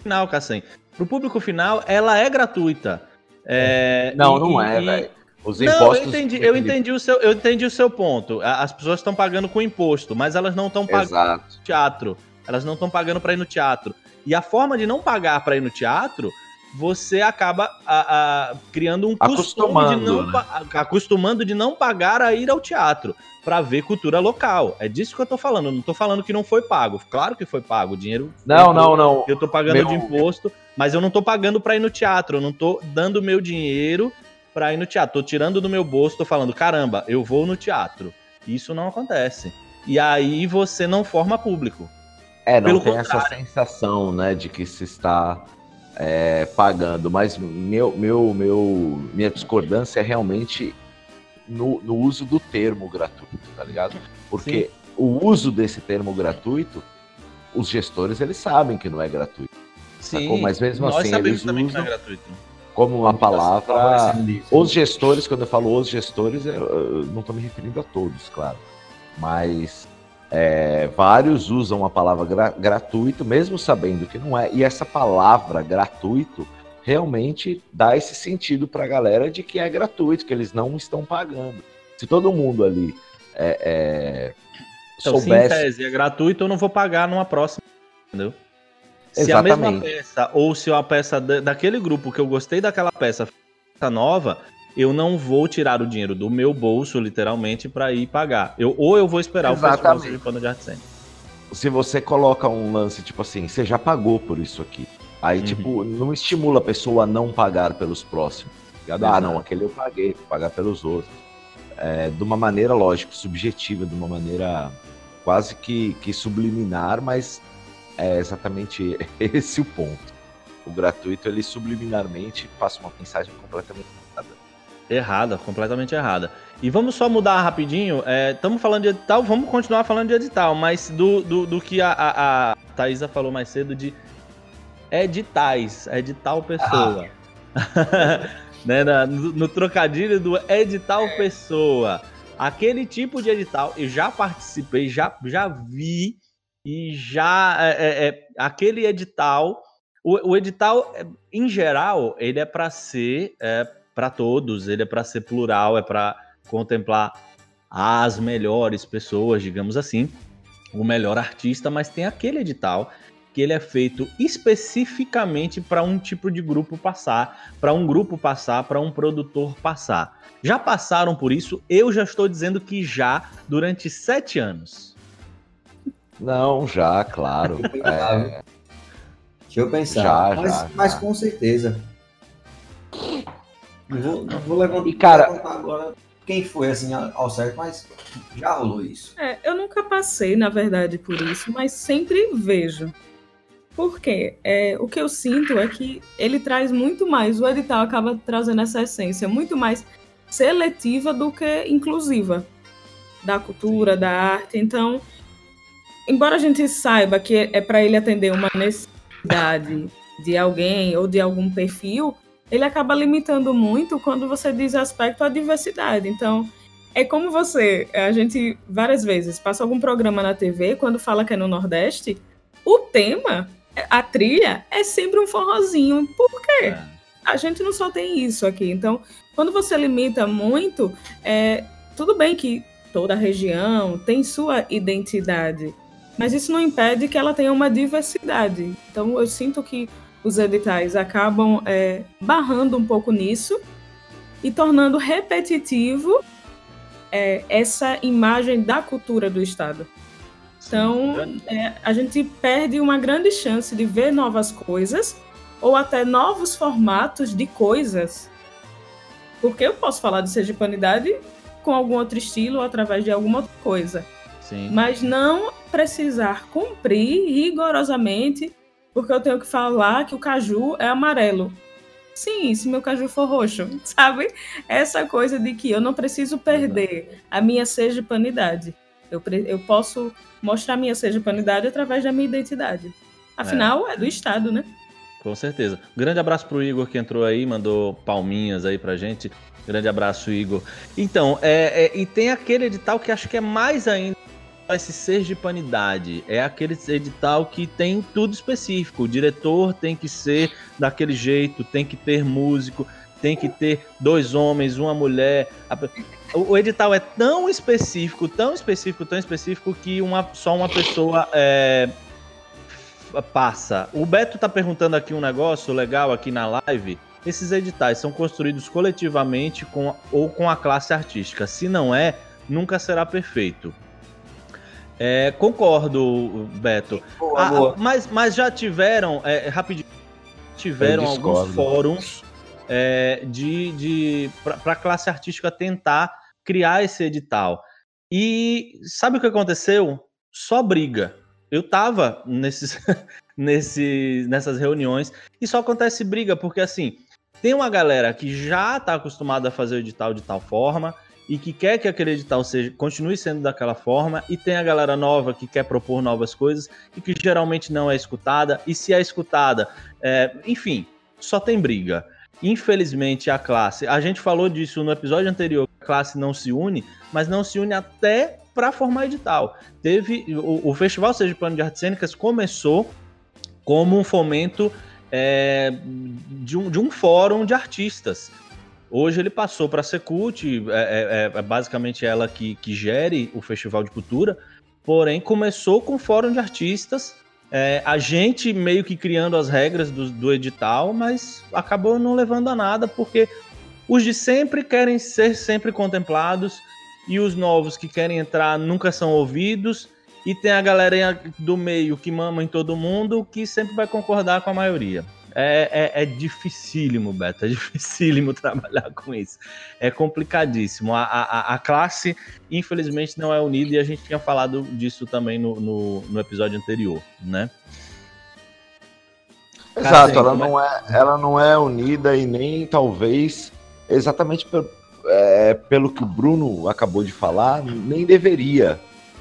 Final, Cassem. Pro público final, ela é gratuita. É, não, e, não é, e... velho. Os não, impostos. Eu entendi, eu entendi, o seu, eu entendi o seu ponto. As pessoas estão pagando com imposto, mas elas não estão pagando Exato. no teatro. Elas não estão pagando para ir no teatro. E a forma de não pagar para ir no teatro, você acaba a, a, criando um costume de não né? acostumando de não pagar a ir ao teatro para ver cultura local. É disso que eu tô falando. Eu não tô falando que não foi pago. Claro que foi pago. O dinheiro. Não, não, não. Eu tô pagando meu... de imposto, mas eu não tô pagando para ir no teatro. Eu não tô dando meu dinheiro para ir no teatro. Tô tirando do meu bolso, tô falando, caramba, eu vou no teatro. Isso não acontece. E aí você não forma público. É, não Pelo tem contrário. essa sensação, né, de que se está é, pagando. Mas meu, meu, meu, minha discordância é realmente no, no uso do termo gratuito, tá ligado? Porque Sim. o uso desse termo gratuito, os gestores eles sabem que não é gratuito. Sim, sacou? mas mesmo nós assim eles usam é gratuito. como uma palavra. Os gestores, quando eu falo os gestores, eu não estou me referindo a todos, claro. Mas é, vários usam a palavra gra gratuito, mesmo sabendo que não é. E essa palavra gratuito realmente dá esse sentido para a galera de que é gratuito, que eles não estão pagando. Se todo mundo ali é, é, então, soubesse... se em tese é gratuito, eu não vou pagar numa próxima, entendeu? Se Exatamente. a mesma peça, ou se a peça daquele grupo que eu gostei daquela peça nova, eu não vou tirar o dinheiro do meu bolso, literalmente, para ir pagar. Eu, ou eu vou esperar Exatamente. o festival de pano de arte cênica. Se você coloca um lance, tipo assim, você já pagou por isso aqui. Aí, uhum. tipo, não estimula a pessoa a não pagar pelos próximos. Tá ah, não, aquele eu paguei, vou pagar pelos outros. É, de uma maneira, lógico, subjetiva, de uma maneira quase que, que subliminar, mas é exatamente (laughs) esse o ponto. O gratuito, ele subliminarmente passa uma mensagem completamente Errada, completamente errada. E vamos só mudar rapidinho. Estamos é, falando de edital, vamos continuar falando de edital, mas do, do, do que a, a, a Thaisa falou mais cedo de editais, edital pessoa. Ah. (laughs) né, no, no, trocadilho do edital pessoa. Aquele tipo de edital, eu já participei, já, já vi, e já. É, é, é aquele edital. O, o, edital, em geral, ele é para ser é, para todos, ele é para ser plural, é para contemplar as melhores pessoas, digamos assim, o melhor artista, mas tem aquele edital que ele é feito especificamente para um tipo de grupo passar, para um grupo passar, para um produtor passar. Já passaram por isso? Eu já estou dizendo que já durante sete anos. Não, já, claro. é... Deixa eu pensar. Já, mas, já, mas já. com certeza. Não vou, não vou levantar, e cara, levantar agora quem foi assim ao certo, mas já rolou isso. É, eu nunca passei, na verdade, por isso, mas sempre vejo. Porque é, o que eu sinto é que ele traz muito mais, o edital acaba trazendo essa essência muito mais seletiva do que inclusiva da cultura, da arte. Então, embora a gente saiba que é para ele atender uma necessidade de alguém ou de algum perfil, ele acaba limitando muito quando você diz aspecto à diversidade. Então, é como você, a gente várias vezes passa algum programa na TV, quando fala que é no Nordeste, o tema a trilha é sempre um forrozinho. Por quê? É. A gente não só tem isso aqui. Então, quando você limita muito, é, tudo bem que toda região tem sua identidade, mas isso não impede que ela tenha uma diversidade. Então, eu sinto que os editais acabam é, barrando um pouco nisso e tornando repetitivo é, essa imagem da cultura do Estado. Então, é, a gente perde uma grande chance de ver novas coisas ou até novos formatos de coisas. Porque eu posso falar de sergipanidade com algum outro estilo ou através de alguma outra coisa. Sim. Mas não precisar cumprir rigorosamente, porque eu tenho que falar que o caju é amarelo. Sim, se meu caju for roxo, (laughs) sabe? Essa coisa de que eu não preciso perder a minha sergipanidade. Eu, eu posso mostrar minha sergipanidade através da minha identidade. Afinal, é, é do Estado, né? Com certeza. grande abraço pro Igor que entrou aí, mandou palminhas aí pra gente. Grande abraço, Igor. Então, é, é, e tem aquele edital que acho que é mais ainda esse sergipanidade. É aquele edital que tem tudo específico. O diretor tem que ser daquele jeito, tem que ter músico, tem que ter dois homens, uma mulher. O edital é tão específico, tão específico, tão específico que uma, só uma pessoa é, passa. O Beto tá perguntando aqui um negócio legal aqui na live. Esses editais são construídos coletivamente com, ou com a classe artística. Se não é, nunca será perfeito. É, concordo, Beto. Boa, ah. Mas, mas já tiveram, é, rapidinho, tiveram alguns fóruns é, de, de para a classe artística tentar criar esse edital. E sabe o que aconteceu? Só briga. Eu tava nesses, (laughs) nesse, nessas reuniões e só acontece briga, porque assim, tem uma galera que já está acostumada a fazer o edital de tal forma e que quer que aquele edital seja, continue sendo daquela forma, e tem a galera nova que quer propor novas coisas e que geralmente não é escutada, e se é escutada, é, enfim, só tem briga. Infelizmente, a classe, a gente falou disso no episódio anterior, a classe não se une, mas não se une até para formar edital. Teve o, o Festival Plano de Artes Cênicas começou como um fomento é, de, um, de um fórum de artistas. Hoje ele passou para a Secult, é, é, é, basicamente ela que, que gere o Festival de Cultura, porém começou com fórum de artistas é, a gente meio que criando as regras do, do edital, mas acabou não levando a nada, porque os de sempre querem ser sempre contemplados e os novos que querem entrar nunca são ouvidos. E tem a galera do meio que mama em todo mundo que sempre vai concordar com a maioria. É, é, é dificílimo, Beto, é dificílimo (laughs) trabalhar com isso. É complicadíssimo. A, a, a, classe, infelizmente, não é unida e a gente tinha falado disso também no, no, no episódio anterior, né? Exato, ela, não é, ela não é unida e nem talvez exatamente pelo, é, pelo que o Bruno acabou de falar, nem deveria,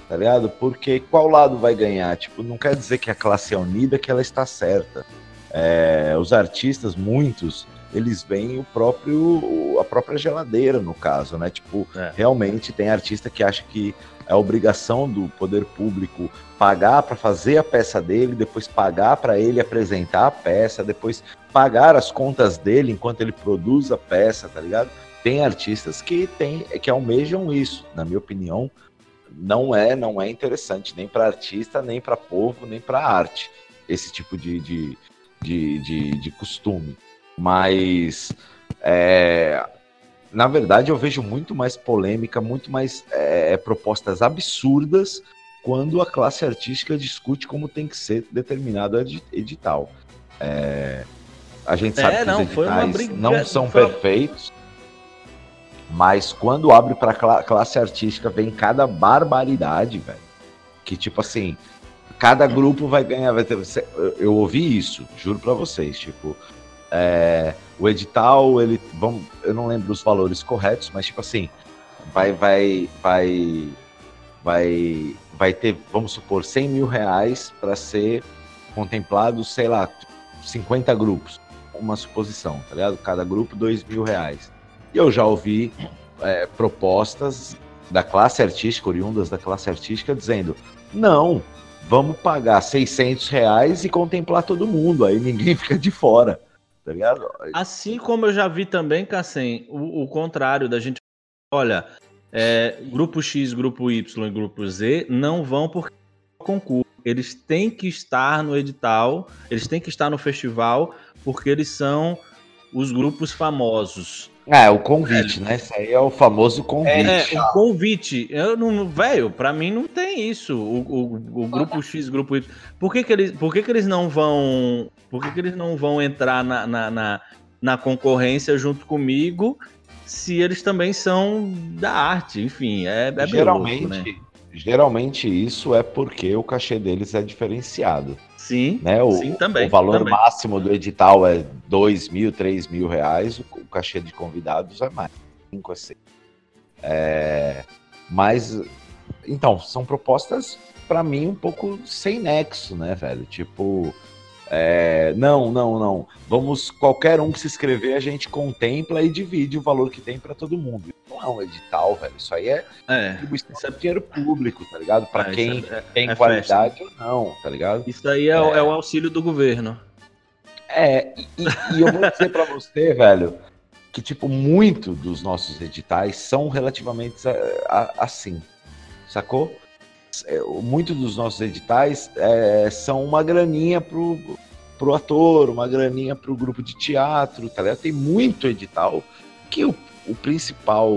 tá ligado? Porque qual lado vai ganhar? Tipo, não quer dizer que a classe é unida que ela está certa é, os artistas, muitos, eles veem o próprio a própria geladeira no caso, né? Tipo, é. realmente tem artista que acha que é obrigação do poder público pagar para fazer a peça dele, depois pagar para ele apresentar a peça, depois pagar as contas dele enquanto ele produz a peça, tá ligado? tem artistas que tem, que almejam isso. Na minha opinião, não é, não é interessante nem para artista, nem para povo, nem para arte esse tipo de, de, de, de, de costume. Mas é, na verdade eu vejo muito mais polêmica, muito mais é, propostas absurdas quando a classe artística discute como tem que ser determinado edital. É, a gente sabe é, que os editais não são foi... perfeitos, mas quando abre para a classe artística vem cada barbaridade, velho. Que tipo assim, cada grupo vai ganhar. Vai ter, eu ouvi isso, juro para vocês. Tipo, é, o edital, ele. Vamos, eu não lembro os valores corretos, mas tipo assim, vai, vai, vai, vai, vai ter, vamos supor, 100 mil reais para ser contemplado, sei lá, 50 grupos. Uma suposição, tá ligado? Cada grupo, 2 mil reais. E eu já ouvi é, propostas da classe artística, oriundas da classe artística, dizendo: não, vamos pagar 600 reais e contemplar todo mundo, aí ninguém (laughs) fica de fora, tá ligado? Assim como eu já vi também, Cassem, o, o contrário da gente, olha, é, grupo X, grupo Y e grupo Z não vão por concurso, eles têm que estar no edital, eles têm que estar no festival, porque eles são os grupos famosos. É, o convite, né? Isso aí é o famoso convite. É, o convite. Eu não, velho, para mim não tem isso. O, o, o, grupo X, grupo Y. Por que, que eles, por que, que eles não vão, por que, que eles não vão entrar na, na, na, na concorrência junto comigo? Se eles também são da arte, enfim, é, é geralmente, louco, né? Geralmente isso é porque o cachê deles é diferenciado. Sim, né? o, sim, também. O valor também. máximo do edital é dois mil, três mil reais, o, o cachê de convidados é mais, cinco a seis. É, mas, então, são propostas, para mim, um pouco sem nexo, né, velho? Tipo, é, não, não, não. Vamos, qualquer um que se inscrever, a gente contempla e divide o valor que tem para todo mundo. Não é um edital, velho. Isso aí é, é distribuição de dinheiro público, tá ligado? Para é, quem é, tem é qualidade festa. ou não, tá ligado? Isso aí é, é, o auxílio do governo. É, e, e eu vou dizer para você, velho, que tipo muito dos nossos editais são relativamente assim, sacou? É, muito dos nossos editais é, são uma graninha pro, pro ator, uma graninha pro grupo de teatro, tá ligado? Tem muito edital que o, o principal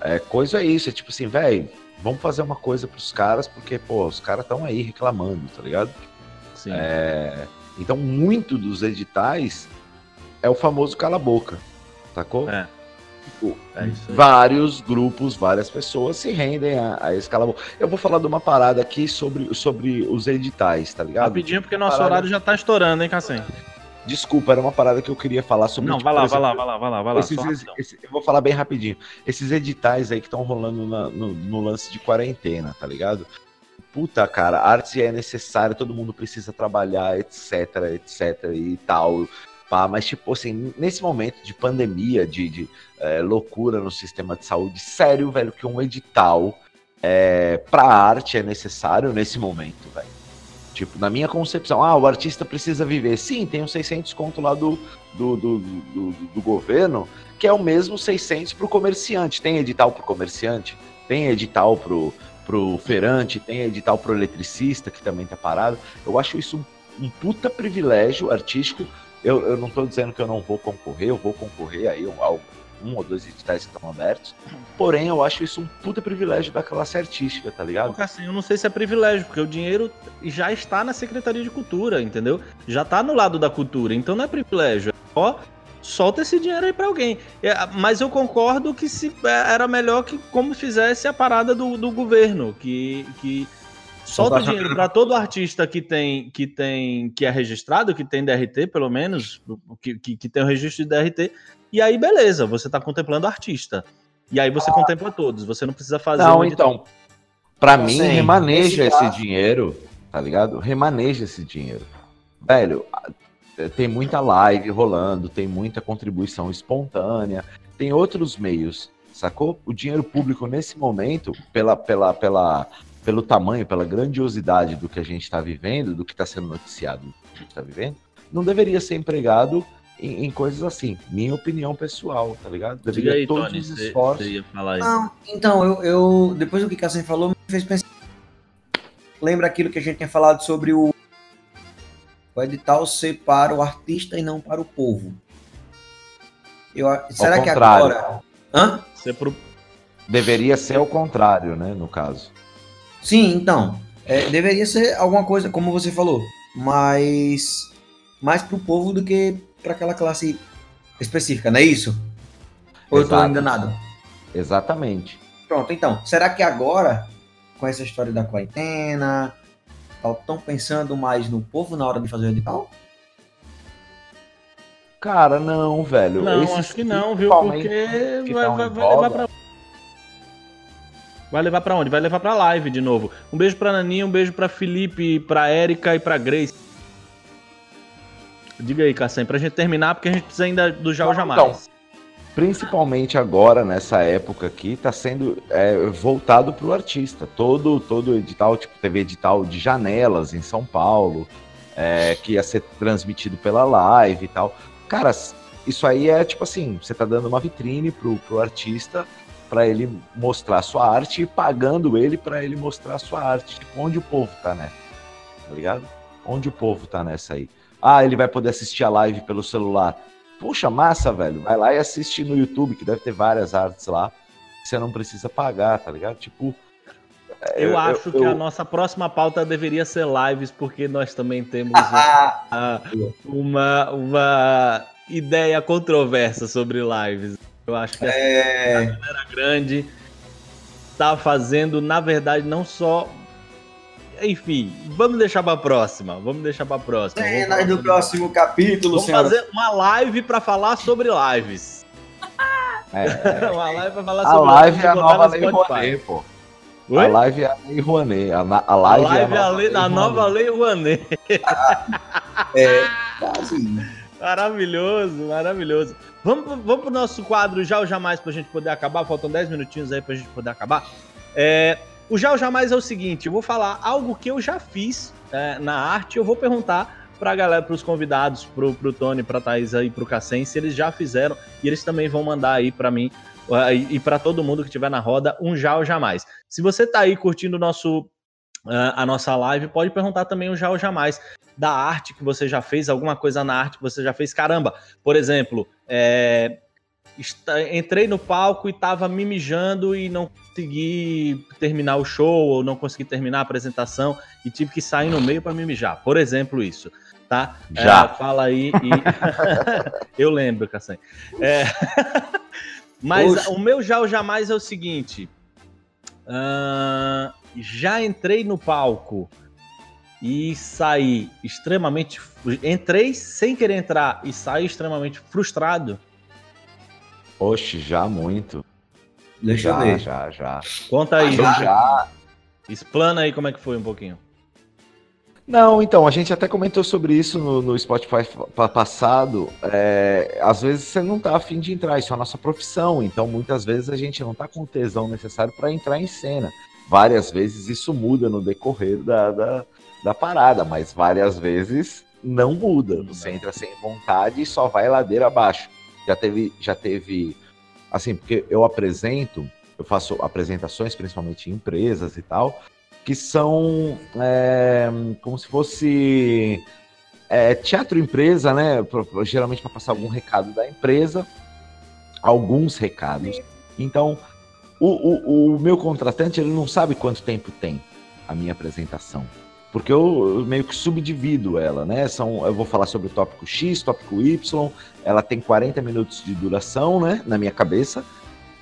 é, coisa é isso, é tipo assim, velho, vamos fazer uma coisa pros caras, porque, pô, os caras estão aí reclamando, tá ligado? Sim. É, então, muito dos editais é o famoso cala-boca, sacou? É. Tipo, é vários grupos, várias pessoas se rendem a, a esse Eu vou falar de uma parada aqui sobre, sobre os editais, tá ligado? Rapidinho, porque nosso parada... horário já tá estourando, hein, Cassem? Desculpa, era uma parada que eu queria falar sobre. Não, tipo, vai, lá, exemplo, vai lá, vai lá, vai lá, vai lá, esses, esse, eu vou falar bem rapidinho. Esses editais aí que estão rolando na, no, no, lance de quarentena, tá ligado? Puta, cara, arte é necessária, todo mundo precisa trabalhar, etc, etc e tal. Pá, mas, tipo assim, nesse momento de pandemia, de, de é, loucura no sistema de saúde, sério, velho, que um edital é, pra arte é necessário nesse momento, velho. Tipo, na minha concepção, ah, o artista precisa viver. Sim, tem uns 600 conto lá do, do, do, do, do governo, que é o mesmo 600 pro comerciante. Tem edital pro comerciante, tem edital pro, pro feirante, tem edital pro eletricista, que também tá parado. Eu acho isso um, um puta privilégio artístico eu, eu não estou dizendo que eu não vou concorrer, eu vou concorrer aí um, um ou dois editais que estão abertos. Porém, eu acho isso um puta privilégio da classe artística, tá ligado? Assim, eu não sei se é privilégio, porque o dinheiro já está na Secretaria de Cultura, entendeu? Já está no lado da cultura, então não é privilégio. É só solta esse dinheiro aí para alguém. É, mas eu concordo que se é, era melhor que como fizesse a parada do, do governo, que, que solta dinheiro (laughs) para todo artista que tem que tem que é registrado, que tem DRT, pelo menos, que, que, que tem o registro de DRT, e aí beleza, você está contemplando artista. E aí você ah. contempla todos, você não precisa fazer Não, então, para mim Sim, remaneja esse, esse dinheiro, tá ligado? Remaneja esse dinheiro. Velho, tem muita live rolando, tem muita contribuição espontânea, tem outros meios, sacou? O dinheiro público nesse momento, pela, pela, pela pelo tamanho, pela grandiosidade do que a gente está vivendo, do que está sendo noticiado, do que a gente está vivendo, não deveria ser empregado em, em coisas assim. Minha opinião pessoal, tá ligado? Diga Deveria aí, todos Tony, os esforços. falar aí. Não, então, eu, eu depois do que Cassem falou, me fez pensar. Lembra aquilo que a gente tinha falado sobre o, o edital ser para o artista e não para o povo. Eu, será que contrário. agora. Hã? Você pro... Deveria ser o contrário, né? No caso. Sim, então. é, deveria ser alguma coisa, como você falou, mais, mais para o povo do que para aquela classe específica, não é isso? Ou eu estou Exato. enganado? Exatamente. Pronto, então, será que agora, com essa história da quarentena, estão pensando mais no povo na hora de fazer o edital? Cara, não, velho. Não, Esses acho que não, viu? Porque que vai, vai, vai levar pra. Vai levar pra onde? Vai levar pra live de novo. Um beijo pra Naninha, um beijo pra Felipe, pra Érica e pra Grace. Diga aí, Cassem, pra gente terminar, porque a gente precisa ainda do Já ou Jamais. Então, Principalmente agora, nessa época aqui, tá sendo é, voltado pro artista. Todo, todo edital, tipo, teve edital de janelas em São Paulo, é, que ia ser transmitido pela live e tal. Cara, isso aí é tipo assim, você tá dando uma vitrine pro, pro artista para ele mostrar sua arte e pagando ele para ele mostrar sua arte. Tipo, onde o povo tá nessa? Tá ligado? Onde o povo tá nessa aí? Ah, ele vai poder assistir a live pelo celular. Puxa, massa, velho. Vai lá e assiste no YouTube, que deve ter várias artes lá. Você não precisa pagar, tá ligado? Tipo. Eu, acho que eu- a nossa próxima pauta deveria ser lives, porque nós também temos Ah, (laughs) uma, uma ideia controversa sobre lives. Eu acho que a é, galera grande tá fazendo, na verdade, não só. Enfim, vamos deixar pra próxima. Vamos deixar pra próxima. Cenas falar do próximo capítulo, Vamos senhora. fazer uma live pra falar sobre lives. É, (laughs) uma live pra falar a sobre live é e a nova no lei. Rouanet, pô. Oi? A live é a lei Rouanet. A, na- a A live, live é a, lei, lei a nova lei Rouanet. (laughs) É, quase. Maravilhoso, maravilhoso. Vamos, vamos pro nosso quadro Já ou Jamais pra gente poder acabar. Faltam 10 minutinhos aí pra gente poder acabar. É, o Já ou Jamais é o seguinte: eu vou falar algo que eu já fiz é, na arte. Eu vou perguntar pra galera, pros convidados, pro, pro Tony, pra Thaís aí, pro Cassem, se eles já fizeram. E eles também vão mandar aí pra mim uh, e, e pra todo mundo que estiver na roda um Já ou Jamais. Se você tá aí curtindo o nosso. Uh, a nossa live, pode perguntar também o já ou jamais da arte que você já fez, alguma coisa na arte que você já fez. Caramba, por exemplo, é, entrei no palco e tava me mijando e não consegui terminar o show ou não consegui terminar a apresentação e tive que sair no meio para me mijar. Por exemplo, isso. Tá? Já. É, fala aí e. (laughs) Eu lembro, Cassan. É... (laughs) Mas Poxa. o meu já ou jamais é o seguinte. ah, já entrei no palco e saí extremamente. Entrei sem querer entrar e saí extremamente frustrado. Oxe, já muito. Deixa eu já, ver. já, já. Conta aí. Eu já. Explana aí como é que foi um pouquinho. Não, então, a gente até comentou sobre isso no, no Spotify pa- passado. É, às vezes você não tá afim de entrar, isso é a nossa profissão, então muitas vezes a gente não tá com o tesão necessário para entrar em cena. Várias vezes isso muda no decorrer da, da, da parada, mas várias vezes não muda. Você entra sem vontade e só vai ladeira abaixo. Já teve, já teve, assim, porque eu apresento, eu faço apresentações, principalmente em empresas e tal, que são é, como se fosse é, teatro empresa, né? Geralmente para passar algum recado da empresa, alguns recados. Então, o, o, o meu contratante ele não sabe quanto tempo tem a minha apresentação. Porque eu, meio que subdivido ela, né? São, eu vou falar sobre o tópico X, tópico Y, ela tem 40 minutos de duração, né? Na minha cabeça.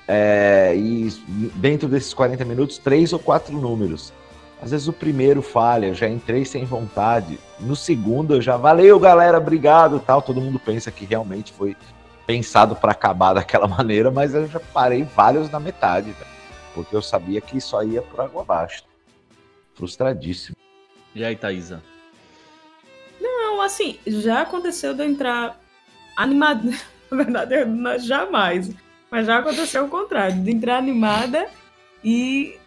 É, e dentro desses 40 minutos, três ou quatro números. Às vezes o primeiro falha, eu já entrei sem vontade. No segundo eu já valeu, galera, obrigado, tal. Todo mundo pensa que realmente foi pensado para acabar daquela (laughs) maneira, mas eu já parei vários na metade, velho, porque eu sabia que isso aí ia por água abaixo. Frustradíssimo. E aí, Thaisa? Não, assim, já aconteceu de eu entrar animada. (laughs) Na verdade, eu não- jamais. Mas já aconteceu o contrário, de entrar animada e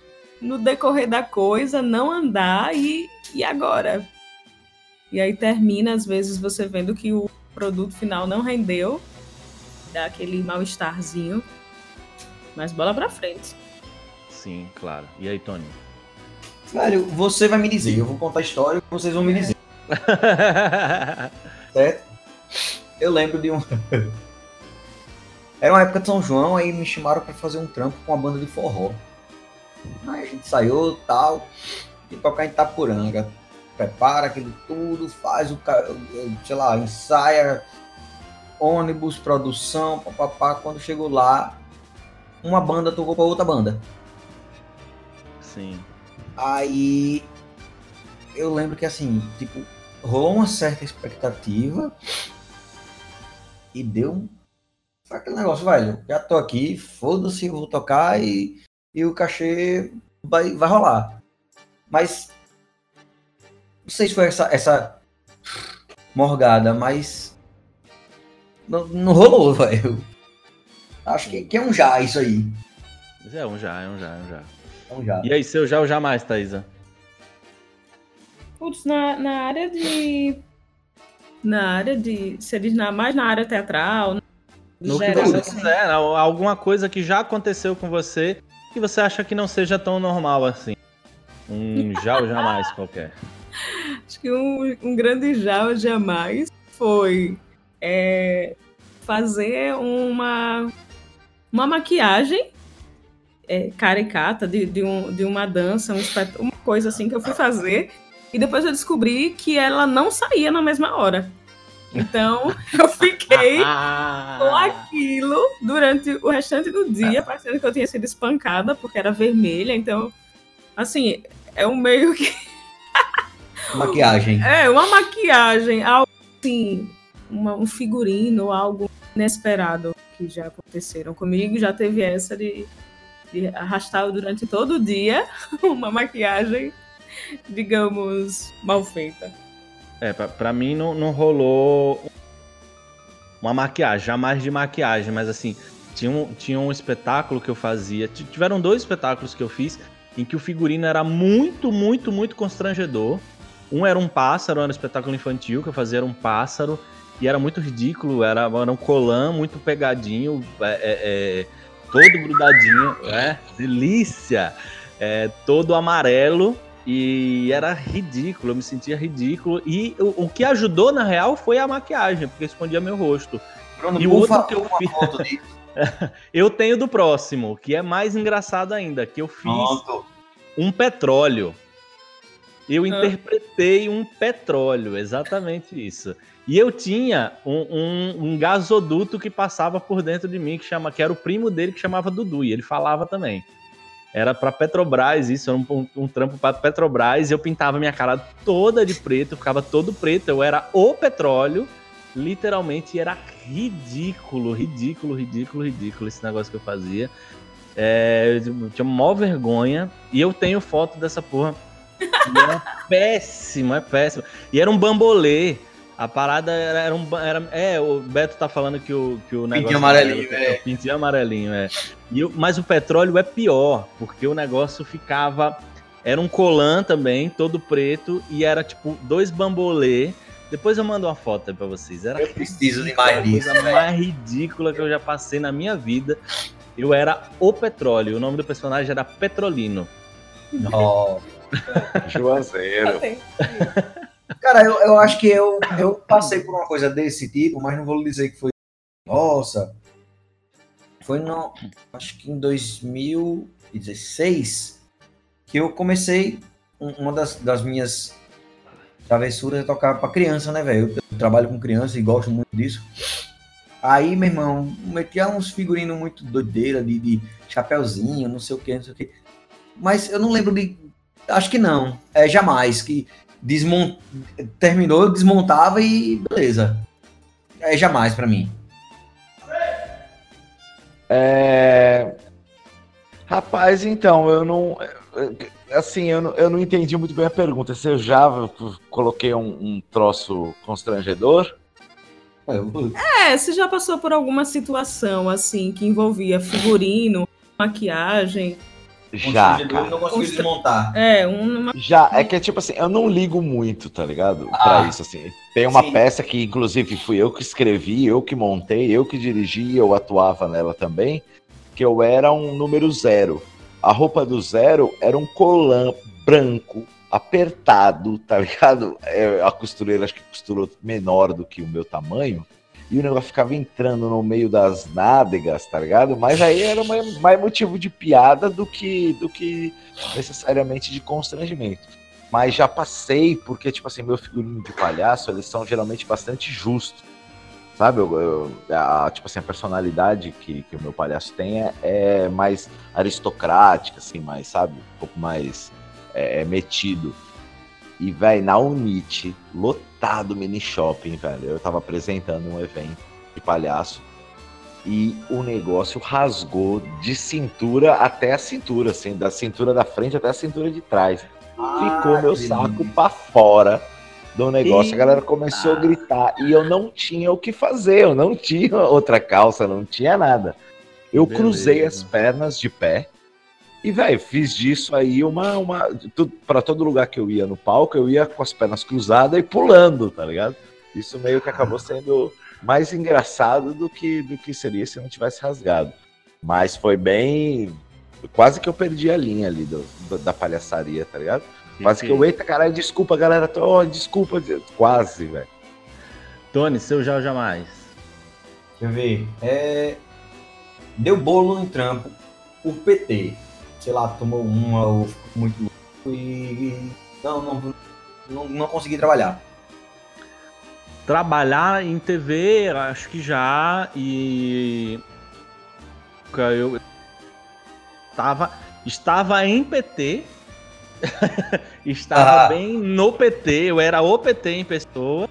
no decorrer da coisa não andar e, e agora? E aí termina, às vezes, você vendo que o, produto final não rendeu, dá aquele mal-estarzinho. Mas bola pra frente. Sim, claro. E aí, Tony? Velho, você vai me dizer, eu vou contar a história e vocês vão me dizer, (laughs) certo? Eu lembro de um. Era uma época de São João, aí me chamaram pra fazer um trampo com uma banda de forró. Aí a gente saiu tal, e tocar em Itapuranga. Prepara aquilo tudo, faz o, sei lá, ensaia, ônibus, produção, papapá. Quando chegou lá, uma banda tocou pra outra banda. Sim. Aí eu lembro que assim, tipo, rolou uma certa expectativa e deu um. Aquele negócio, velho. Já tô aqui, foda-se, eu vou tocar e, e o cachê vai, vai rolar. Mas. Não sei se foi essa, essa morgada, mas. Não, não rolou, (laughs) velho. Acho que, que é um já isso aí. Mas é um já, é um já, é um já. É um já. E aí, seu já ou jamais, Thaisa? Putz, na, na área de. Na área de. Você diz na, mais na área teatral, No que você assim. quiser, al- alguma coisa que já aconteceu com você que você acha que não seja tão normal assim. Um já ou jamais qualquer. (laughs) Acho que um, um grande já ou jamais foi é, fazer uma, uma maquiagem é, caricata de, de, um, de uma dança, um uma coisa assim que eu fui fazer. E depois eu descobri que ela não saía na mesma hora. Então (laughs) eu fiquei com (laughs) aquilo durante o restante do dia, parecendo que eu tinha sido espancada, porque era vermelha. Então, assim, é um meio que. Maquiagem. (laughs) É, uma maquiagem, algo assim, uma- um figurino, algo inesperado que já aconteceram comigo. Já teve essa de, de arrastar durante todo o dia (laughs) uma maquiagem, digamos, mal feita. É, pra, pra mim não, não rolou uma maquiagem, jamais de maquiagem, mas assim, tinha um, tinha um espetáculo que eu fazia. Tiveram dois espetáculos que eu fiz em que o figurino era muito, muito, muito constrangedor. Um era um pássaro, era um espetáculo infantil que eu fazia, era um pássaro, e era muito ridículo, era, era um colã muito pegadinho, é, é, é, todo grudadinho, é, delícia! É, todo amarelo, e era ridículo, eu me sentia ridículo. E o, o que ajudou, na real, foi a maquiagem, porque escondia meu rosto. Bruno, E o por outro favor, que eu uma fiz- foto disso. (laughs) Eu tenho do próximo, que é mais engraçado ainda, que eu fiz Pronto. um petróleo. Eu Ah. interpretei um petróleo, exatamente isso. E eu tinha um, um- um gasoduto que passava por dentro de mim, que, chama, que era o primo dele, que chamava Dudu, e ele falava também. Era pra Petrobras, isso, era um, um, trampo pra Petrobras, eu pintava minha cara toda de preto, ficava todo preto, eu era o petróleo, literalmente, era ridículo, ridículo, ridículo, ridículo esse negócio que eu fazia. É, eu tinha maior vergonha, e eu tenho foto dessa porra. E é (laughs) péssimo, é péssimo. E era um bambolê. A parada era, era um. Era, é, o Beto tá falando que o, que o negócio. amarelinho, era- é. o Pintinho amarelinho, é. E o- mas o petróleo é pior, porque o negócio ficava. Era um colã também, todo preto, e era tipo dois bambolê. Depois eu mando uma foto aí pra vocês. Era Eu preciso de mais a disso. coisa mais ridícula que eu já passei na minha vida. Eu era o petróleo. O nome do personagem era Petrolino. Ó. Juazeiro. Cara, eu, eu acho que eu, eu passei por uma coisa desse tipo, mas não vou dizer que foi. Nossa. Foi no. Acho que em 2016 que eu comecei. um- Uma das, das minhas travessuras é tocar pra criança, né, velho? Eu, trabalho com criança e gosto muito disso. Aí, meu irmão, metia uns figurinos muito doideira, de, de chapeuzinho, não sei o que, não sei o que. Mas eu não lembro de. Acho que não. É jamais. Que desmon... terminou, eu desmontava e beleza. É jamais pra mim. É... Rapaz, então, eu não. Assim, eu não, eu não entendi muito bem a pergunta. Se eu já coloquei um, um troço constrangedor? É, você já passou por alguma situação assim que envolvia figurino, maquiagem? Já, cara. não conseguiu Constra- desmontar. É, um, Já, é que tipo assim, eu não ligo muito, tá ligado? Ah, pra isso, assim. Tem uma sim. peça que, inclusive, fui eu que escrevi, eu que montei, eu que dirigi, eu atuava nela também, que eu era um número zero. A roupa do zero era um colã branco, apertado, tá ligado? É, a costureira acho que costurou menor do que o meu tamanho. E o negócio ficava entrando no meio das nádegas, tá ligado? Mas aí era mais, mais motivo de piada do que, do que necessariamente de constrangimento. Mas já passei, porque, tipo assim, meu figurino de palhaço, eles são geralmente bastante justos. Sabe? Eu, eu- a, tipo assim, a personalidade que, que o meu palhaço tem é, é mais aristocrática, assim, mais, sabe? Um pouco mais é, metido. E, velho, na Unite, lotado mini shopping, velho. Eu tava apresentando um evento de palhaço. E o negócio rasgou de cintura até a cintura, assim, da cintura da frente até a cintura de trás. Ficou Ah, meu que saco delícia. pra fora do negócio. A galera começou a gritar e eu não tinha o que fazer, eu não (laughs) tinha outra calça, não tinha nada. Eu Beleza. cruzei as pernas de pé e, velho, fiz disso aí uma. uma pra todo lugar que eu ia no palco, eu ia com as pernas cruzadas e pulando, tá ligado? Isso meio que acabou sendo mais engraçado do que, do que seria se não tivesse rasgado. Mas foi bem. Quase que eu perdi a linha ali do, do- da palhaçaria, tá ligado? Quase que eu, eita caralho, desculpa, galera. tô- Oh, desculpa. Quase, velho. Tony, seu já ou jamais. Deixa eu ver. É... Deu bolo no trampo por PT. Sei lá, tomou uma ou ficou muito louco e. Não, não, não, não consegui trabalhar. Trabalhar em TV, acho que já. E. Eu tava, estava em PT. (laughs) estava Ah. bem no PT. Eu era o PT em pessoa.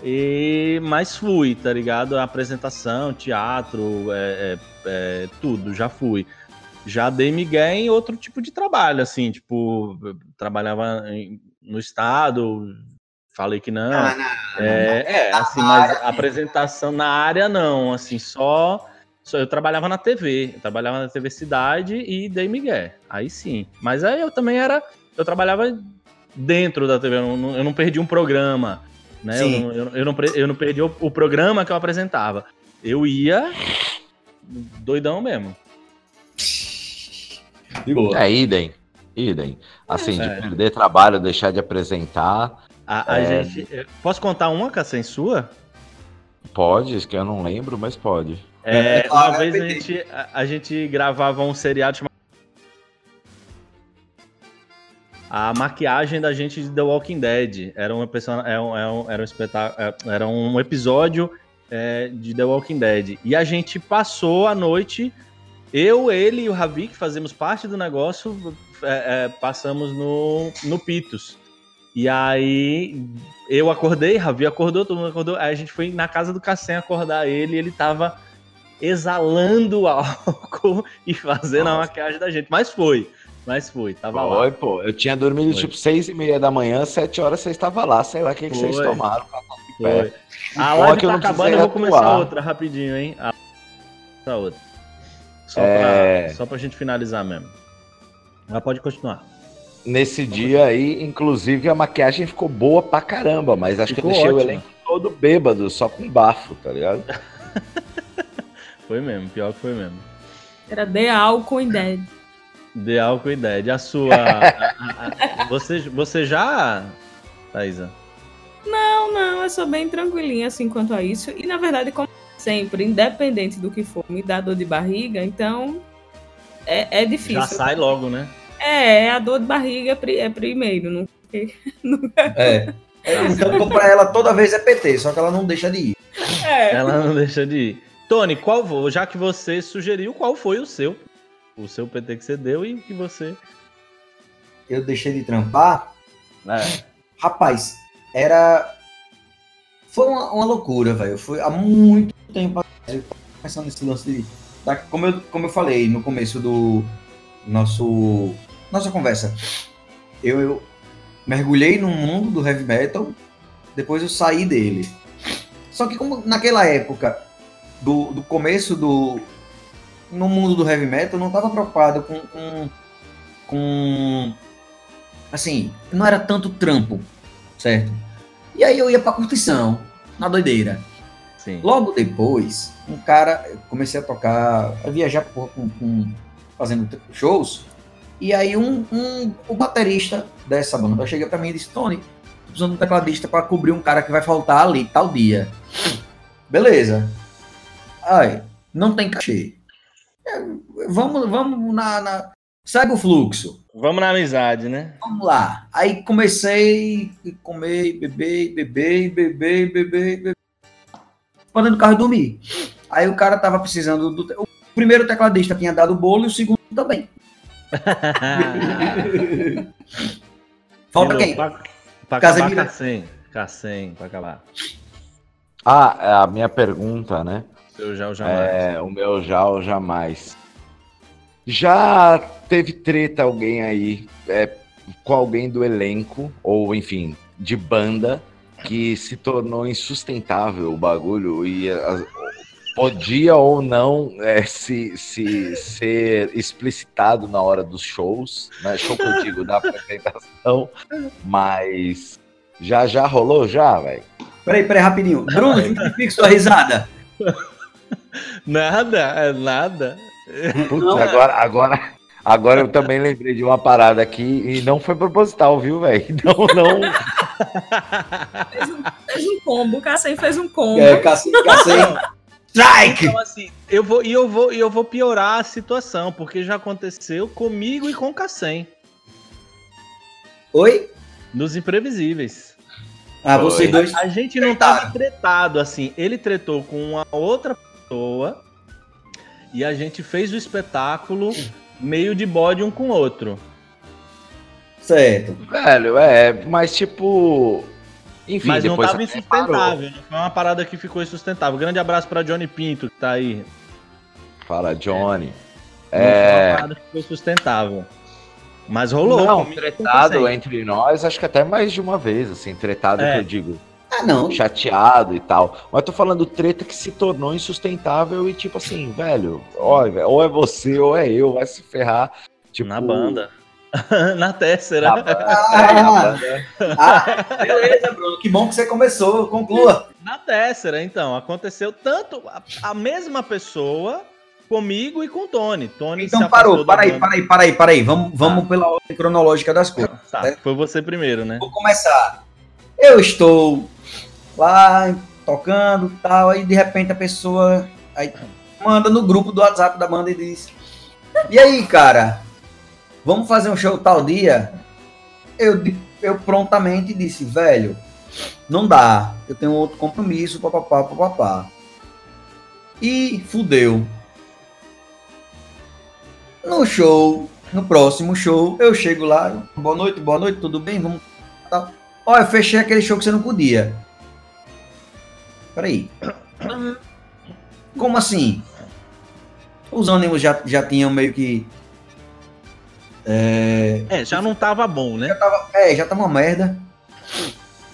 E, mas fui, tá ligado? Apresentação, teatro, é, é, é, tudo, já fui. Já dei migué em outro tipo de trabalho, assim, tipo, trabalhava em- no estado, falei que não. Ah, não, É, é, assim, mas apresentação na área não, assim, só, só eu trabalhava na TV, eu trabalhava na TV Cidade e dei migué, aí sim. Mas aí eu também era, eu trabalhava dentro da TV, eu não, eu não perdi um programa, né? Eu não, eu, não- eu não, eu não perdi o, o programa que eu apresentava. Eu ia doidão mesmo. De boa. É, idem. Idem. Assim, É. de perder trabalho, deixar de apresentar. A, a É. gente, eh, posso contar uma, Cassem, sua? Pode, que eu não lembro, mas pode. É, É, claro, uma é vez a PT. gente, a, a gente gravava um seriado chamado A maquiagem da gente de The Walking Dead. Era, uma persona, era, um, era, um, era, um, espetáculo, era um episódio é, de The Walking Dead. E a gente passou a noite, eu, ele e o Ravi, que fazemos parte do negócio, é, é, passamos no, no Pitos. E aí eu acordei, Ravi acordou, todo mundo acordou. Aí a gente foi na casa do Cassem acordar ele e ele tava exalando álcool (laughs) e fazendo a Nossa. maquiagem da gente. Mas foi, mas foi, tava lá. Foi, pô. Eu tinha dormido Foi. tipo seis e meia da manhã, sete horas você estava lá. Sei lá o que, que vocês tomaram. Foi. A live que eu tá acabando, eu vou começar atuar. outra rapidinho, hein? A... Outra. Só, É. pra, só pra gente finalizar mesmo. Ela pode continuar. Nesse dia aí, inclusive, a maquiagem ficou boa pra caramba, mas acho Ficou que eu deixei o elenco todo bêbado, só com bafo, tá ligado? (laughs) Foi mesmo, pior que foi mesmo. Era The Álcool in Dead. De álcool e dead. A sua. (laughs) a- a- a- você, você já. Thaisa? Não, não, eu sou bem tranquilinha assim quanto a isso. E na verdade, como sempre, independente do que for, me dá dor de barriga, então é, é difícil. Já sai logo, né? É, a dor de barriga é pri- é primeiro. Não... (laughs) É. É, Então, pra ela toda vez é PT, só que ela não deixa de ir. É. Ela não deixa de ir. Tony, qual já que você sugeriu, qual foi o seu? O seu PT que você deu e que você. Eu deixei de trampar. É. Rapaz, era. Foi uma, uma loucura, velho. Foi há muito tempo pensando nesse lance de. da- como, eu, como eu falei no começo do nosso. Nossa conversa. Eu, eu mergulhei no mundo do heavy metal, depois eu saí dele. Só que como naquela época do, do começo do. No mundo do heavy metal, eu não tava preocupado com, com com. Assim, não era tanto trampo, certo? E aí eu ia pra curtição, na doideira. Sim. Logo depois, um cara, eu comecei a tocar, a viajar com, com- fazendo shows, e aí um, um- o baterista dessa banda chega pra mim e disse, Tony, tô precisando de um tecladista pra cobrir um cara que vai faltar ali, tal dia. Beleza. Ai, não tem cachê. É, vamos, vamos na, na... Segue o fluxo. Vamos na amizade, né? Vamos lá. Aí comecei a comer, beber, beber, beber, beber, beber. Pra dentro do carro dormir. Aí o cara tava precisando do. O primeiro tecladista tinha dado o bolo e o segundo também. (laughs) Falta quem? Pra, pra Casemiro. Cassem. Cassem, pra acabar. Ah, a minha pergunta, né? Eu já, eu jamais. É, o meu já ou jamais. Já teve treta alguém aí é, com alguém do elenco, ou enfim, de banda, que se tornou insustentável o bagulho e a- podia ou não é, se, se ser explicitado na hora dos shows, né? Show que eu digo, da apresentação, mas já já rolou já, velho. Peraí, peraí, rapidinho. Bruno, (laughs) justifique sua risada. Nada, é nada. Putz, Não, agora, agora, agora eu também lembrei de uma parada aqui e não foi proposital, viu, velho? (laughs) Não, não. Fez um, fez um combo, o Cassem fez um combo. É, cacete. (laughs) Strike! Então, assim, eu vou, e eu vou, e eu vou piorar a situação, porque já aconteceu comigo e com o Cassem, Oi? nos imprevisíveis. Ah, vocês Oi. dois. A gente não tava tretado, assim. Ele tretou com uma outra pessoa e a gente fez o espetáculo meio de bode um com o outro. Certo. Velho, é, mas tipo. Enfim, Mas não depois tava até parou. insustentável. Não foi uma parada que ficou insustentável. Grande abraço pra Johnny Pinto, que tá aí. Fala, Johnny. Não foi uma É. parada que ficou sustentável. Mas rolou. Não, tretado entre nós, acho que até mais de uma vez, assim, tretado É. que eu digo. Ah, não. chateado e tal. Mas tô falando treta que se tornou insustentável e tipo assim, velho, olha, ou é você ou é eu, vai se ferrar. Tipo, Na banda. (laughs) Na Tessera. Na (laughs) banda, é, na Ah, banda. ah, beleza, Bruno. Que bom que você começou. Conclua. Na Tessera, então. Aconteceu tanto a, a mesma pessoa comigo e com o Tony. Tony Então parou. Para aí, para aí, para aí, para aí. Vamos, vamos pela ordem cronológica das coisas. Tá, foi você primeiro, né? Vou começar. Eu estou lá tocando tal, aí de repente a pessoa aí manda no grupo do WhatsApp da banda e diz: E aí, cara, vamos fazer um show tal dia? Eu, eu prontamente disse: Velho, não dá, eu tenho outro compromisso, papapá, papapá. E fudeu. No show, no próximo show, eu chego lá, boa noite, boa noite, tudo bem? Vamos. Ó, eu fechei aquele show que você não podia. Peraí. Como assim? Os ânimos já, já tinham meio que. É, É, já não tava bom, né? é, já tá uma merda.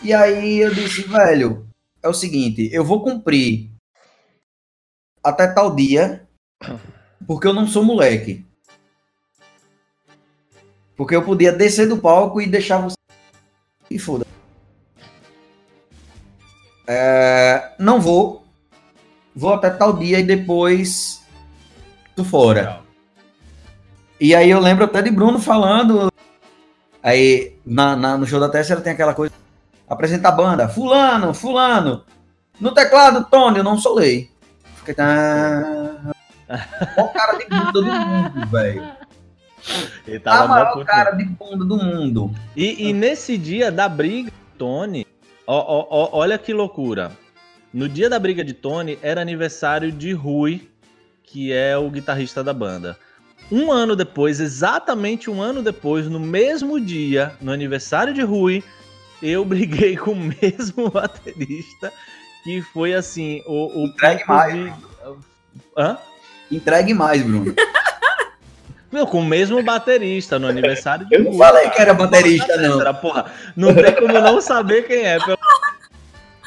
E aí eu disse, velho, é o seguinte, eu vou cumprir até tal dia, porque eu não sou moleque. Porque eu podia descer do palco e deixar você. E foda. É, não vou. Vou até tal dia e depois tô fora. E aí eu lembro até de Bruno falando. Aí na, na- no show da Tessera tem aquela coisa. Apresenta a banda. Fulano, fulano. No teclado, Tony, eu não solei. Fiquei. Tá... Mó cara de bunda do mundo, velho. Ele A tava mó maior puto. cara de bunda do mundo. E, e nesse dia da briga Tony, ó, ó, olha que loucura. No dia da briga de Tony era aniversário de Rui, que é o guitarrista da banda. Um ano depois, exatamente um ano depois, no mesmo dia, no aniversário de Rui, eu (laughs) briguei com o mesmo baterista, que foi assim, o, o Entregue mais. de- Hã? Entregue mais, Bruno. (laughs) Meu, com o mesmo baterista no aniversário de Eu não Rui, falei que era baterista, não. Era, porra, não tem como não saber quem é, pelo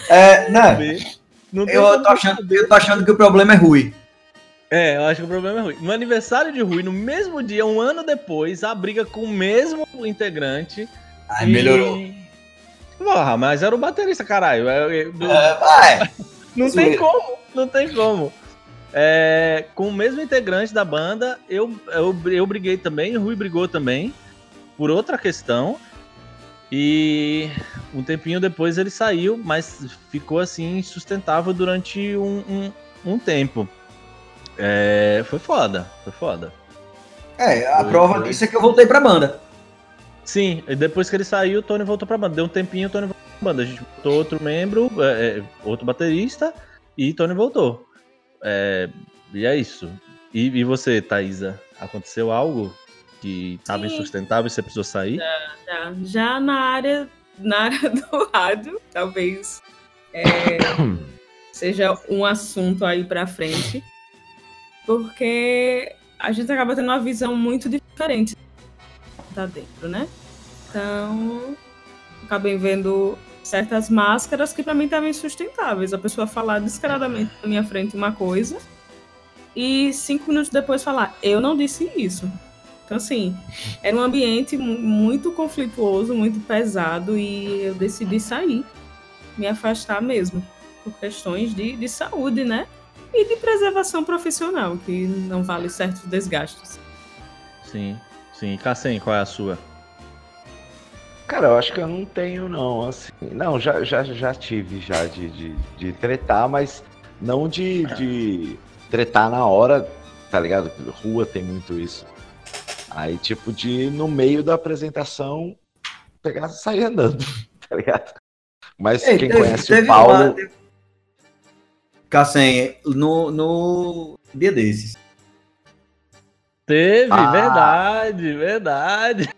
É, não. menos. Não tem Eu tô, achando, eu tô achando que o problema é Rui. É, eu acho que o problema é Rui. No aniversário de Rui, no mesmo dia, um ano depois, a briga com o mesmo integrante. Ai, melhorou. Porra, mas era o baterista, caralho. Eu- eu- É, vai. (laughs) não tem como, não tem como. É, com o mesmo integrante da banda, eu, eu, eu briguei também, o Rui brigou também, por outra questão. E um tempinho depois ele saiu, mas ficou assim insustentável durante um, um, um tempo. É, foi foda, foi foda. É, a Foi, prova foi. disso é que eu voltei pra banda. Sim, e depois que ele saiu, o Tony voltou pra banda. Deu um tempinho, o Tony voltou pra banda. A gente botou outro membro, é, é, outro baterista, e Tony voltou. É, e é isso. E, e você, Thaisa? Aconteceu algo que estava insustentável e você precisou sair? Já, já na área, na área (laughs) do rádio, talvez é, (coughs) seja um assunto aí pra frente, porque a gente acaba tendo uma visão muito diferente tá dentro, né? Então, acabei vendo certas máscaras que pra mim estavam insustentáveis. A pessoa falar descaradamente na minha frente uma coisa e cinco minutos depois falar, eu não disse isso. Então, assim, era um ambiente mu- muito conflituoso, muito pesado, e eu decidi sair, me afastar mesmo, por questões de, de saúde, né? E de preservação profissional, que não vale certos desgastes. Sim, sim. Cassem, qual é a sua? Cara, eu acho que eu não tenho, não, assim. Não, já, já, já tive já de, de, de tretar, mas não de, de tretar na hora, tá ligado? Rua tem muito isso. Aí, tipo, de no meio da apresentação pegar e sair andando, (laughs) tá ligado? Mas Ei, quem teve- conhece teve o Paulo. uma- teve- Cassem, no, no dia desses. Teve, Ah. verdade, verdade.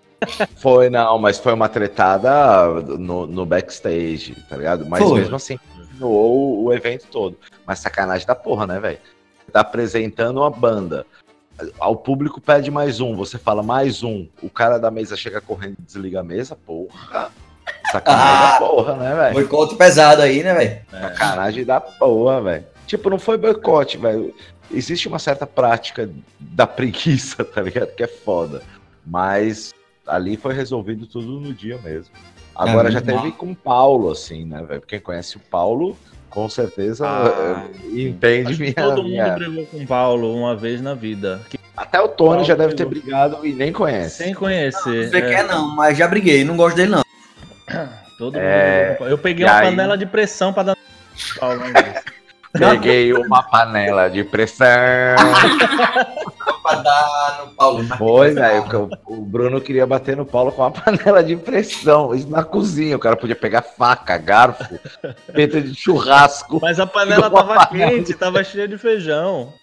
Foi, não, mas foi uma tretada no, no backstage, tá ligado? Mas Foi. mesmo assim, continuou o evento todo. Mas sacanagem da porra, né, velho? Tá apresentando uma banda. Ao público pede mais um, você fala mais um. O cara da mesa chega correndo e desliga a mesa, porra. Sacanagem Ah. da porra, né, velho? Boicote pesado aí, né, velho? Sacanagem da porra, velho. Tipo, não foi boicote, velho. Existe uma certa prática da preguiça, (laughs) tá ligado? Que é foda. Mas ali foi resolvido tudo no dia mesmo. Agora É, já teve com o Paulo, assim, né, velho? Quem conhece o Paulo, com certeza Ah, eh, entende minha, todo mundo minha- brigou com o Paulo uma vez na vida. Que- Até o Tony Paulo já deve ter brigou. brigado e nem conhece. sem conhecer. Você é. quer não, mas já briguei, não gosto dele não. (coughs) Todo É, mundo brigou com o Paulo. Eu peguei e uma aí- panela de pressão pra dar Paulo. Peguei uma panela de pressão. (laughs) Pra dar no Paulo. Foi, velho. porque o- O Bruno queria bater no Paulo com uma (laughs) panela de pressão. Isso na cozinha. O cara podia pegar faca, garfo, peito de churrasco. Mas a panela tava panela. quente, tava cheia de feijão.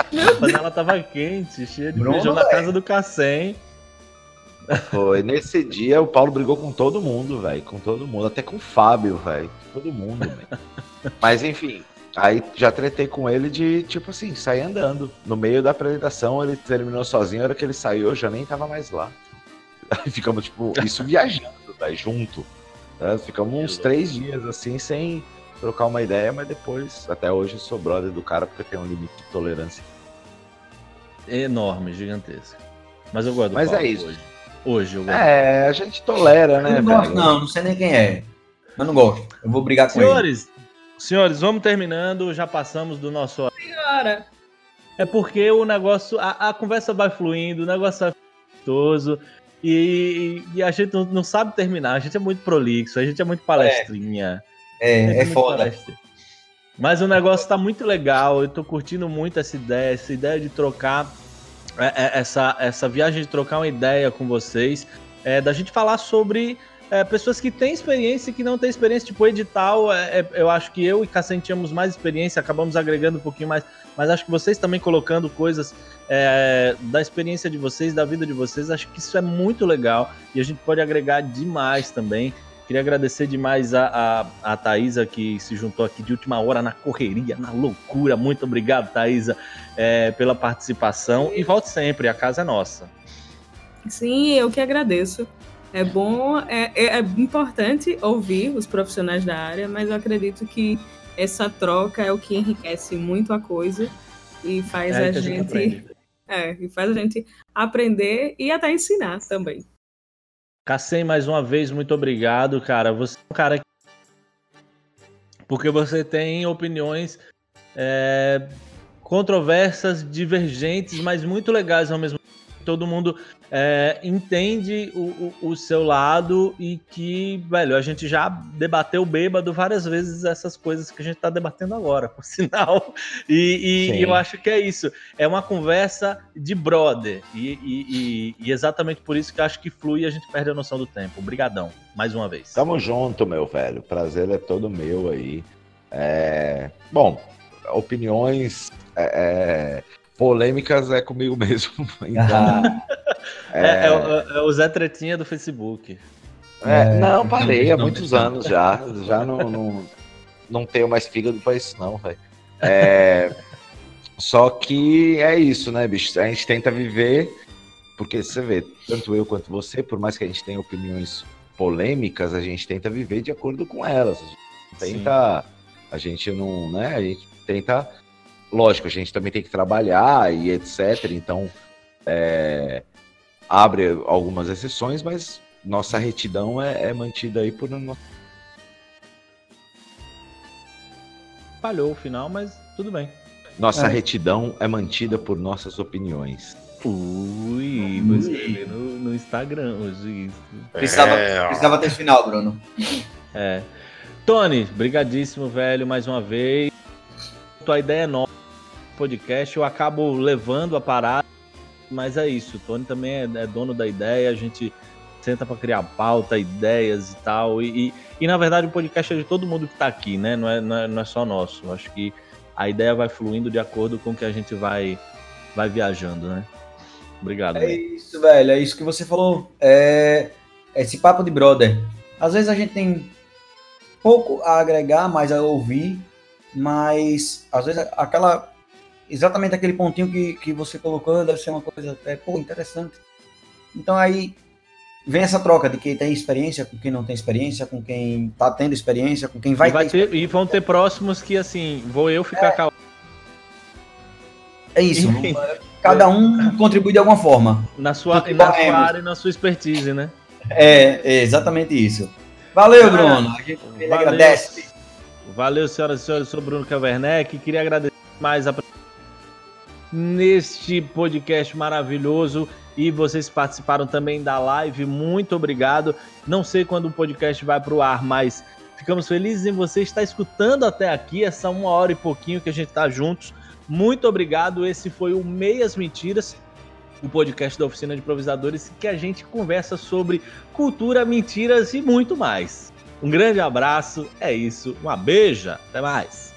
A panela tava quente, cheia de Bruno, feijão na casa do Cassem. Foi. Nesse dia, o Paulo brigou com todo mundo, velho. Com todo mundo. Até com o Fábio, velho. Todo mundo, velho. Mas enfim. Aí já tretei com ele de, tipo assim, sair andando. No meio da apresentação, ele terminou sozinho. A hora que ele saiu, eu já nem tava mais lá. Aí (laughs) ficamos, tipo, isso (laughs) viajando, velho, junto. né? Ficamos uns três dias, assim, sem trocar uma ideia, mas depois, até hoje, eu sou brother do cara porque tem um limite de tolerância. Enorme, gigantesco. Mas eu gosto do Mas Paulo é isso. hoje. Hoje eu gosto. É, a gente tolera, Eu né, não gosto velho? não, não sei nem quem é. Mas não gosto. Eu vou brigar com ele. Senhores, senhores, vamos terminando. Já passamos do nosso. Cara, É porque o negócio, a, a conversa vai fluindo, o negócio vai gostoso. E, e a gente não, não sabe terminar, a gente é muito prolixo, a gente é muito palestrinha. É, é muito foda. palestrinha. Mas o negócio tá muito legal, eu tô curtindo muito essa ideia, essa ideia de trocar, é, é, essa, essa viagem de trocar uma ideia com vocês, é, da gente falar sobre é, pessoas que têm experiência e que não têm experiência, tipo edital, é, é, eu acho que eu e Cassem tínhamos mais experiência, acabamos agregando um pouquinho mais, mas acho que vocês também colocando coisas é, da experiência de vocês, da vida de vocês, acho que isso é muito legal e a gente pode agregar demais também. Queria agradecer demais a, a, a Thaisa que se juntou aqui de última hora na correria, na loucura. Muito obrigado, Thaisa, é, pela participação. E volte sempre, a casa é nossa. sim, eu que agradeço. É bom, é, é- é importante ouvir os profissionais da área, mas eu acredito que essa troca é o que enriquece muito a coisa. e faz é a, gente, gente é, e faz a gente aprender e até ensinar também. Cassem, mais uma vez, muito obrigado, cara. Você é um cara porque você tem opiniões é, controversas, divergentes, mas muito legais ao mesmo tempo. Todo mundo é, entende o, o, o, seu lado e que, velho, a gente já debateu bêbado várias vezes essas coisas que a gente está debatendo agora, por (laughs) sinal. E, e, e, eu acho que é isso. É uma conversa de brother. E, e, exatamente por isso que eu acho que flui e a gente perde a noção do tempo. Obrigadão, mais uma vez. Tamo junto, meu velho. Prazer é todo meu aí. É... Bom, opiniões. É, é polêmicas é comigo (laughs) mesmo. Então, (laughs) é, é, é, é, o Zé Tretinha do Facebook. É, não, parei há muitos anos já. Já não, não, não tenho mais fígado pra isso, não, velho. É, (laughs) só que é isso, né, bicho? A gente tenta viver, porque você vê, tanto eu quanto você, por mais que a gente tenha opiniões polêmicas, a gente tenta viver de acordo com elas. A gente tenta. Sim. A gente não, né? A gente tenta lógico, a gente também tem que trabalhar e etc. Então, é, abre algumas exceções, mas nossa retidão é, é mantida aí por. Falhou o final, mas tudo bem. Nossa é. retidão é mantida por nossas opiniões. Ui, vou escrever no, no Instagram hoje isso. Precisava, é. precisava ter final, Bruno. É. Tony, brigadíssimo, velho, mais uma vez. Tua ideia é nova podcast, eu acabo levando a parada, mas é isso. O Tony também é, é dono da ideia, a gente senta para criar pauta, ideias e tal. E, e, e, na verdade o podcast é de todo mundo que está aqui, né? Não é, não é, não, é, só nosso. Eu acho que a ideia vai fluindo de acordo com o que a gente vai, vai viajando, né? Obrigado. É isso, velho. É isso que você falou. É esse papo de brother. Às vezes a gente tem pouco a agregar, mais a ouvir, mas às vezes aquela exatamente aquele pontinho que, que você colocou deve ser uma coisa até, pô, interessante. Então aí vem essa troca de quem tem experiência com quem não tem experiência, com quem tá tendo experiência, com quem vai, e vai ter, ter E vão ter próximos que, assim, vou eu ficar é, calado. É isso. Cada um contribui de alguma forma. Na sua, na sua área e na sua expertise, né? É, é exatamente isso. Valeu, Bruno. A gente valeu, agradece. Valeu, senhoras e senhores. Eu sou Bruno Caverneck. Queria agradecer mais a neste podcast maravilhoso e vocês participaram também da live. Muito obrigado. Não sei quando o podcast vai para o ar, mas ficamos felizes em você estar escutando até aqui, essa uma hora e pouquinho que a gente está juntos. Muito obrigado. Esse foi o Meias Mentiras, o podcast da Oficina de Improvisadores, que a gente conversa sobre cultura, mentiras e muito mais. Um grande abraço, é isso, uma beija, até mais.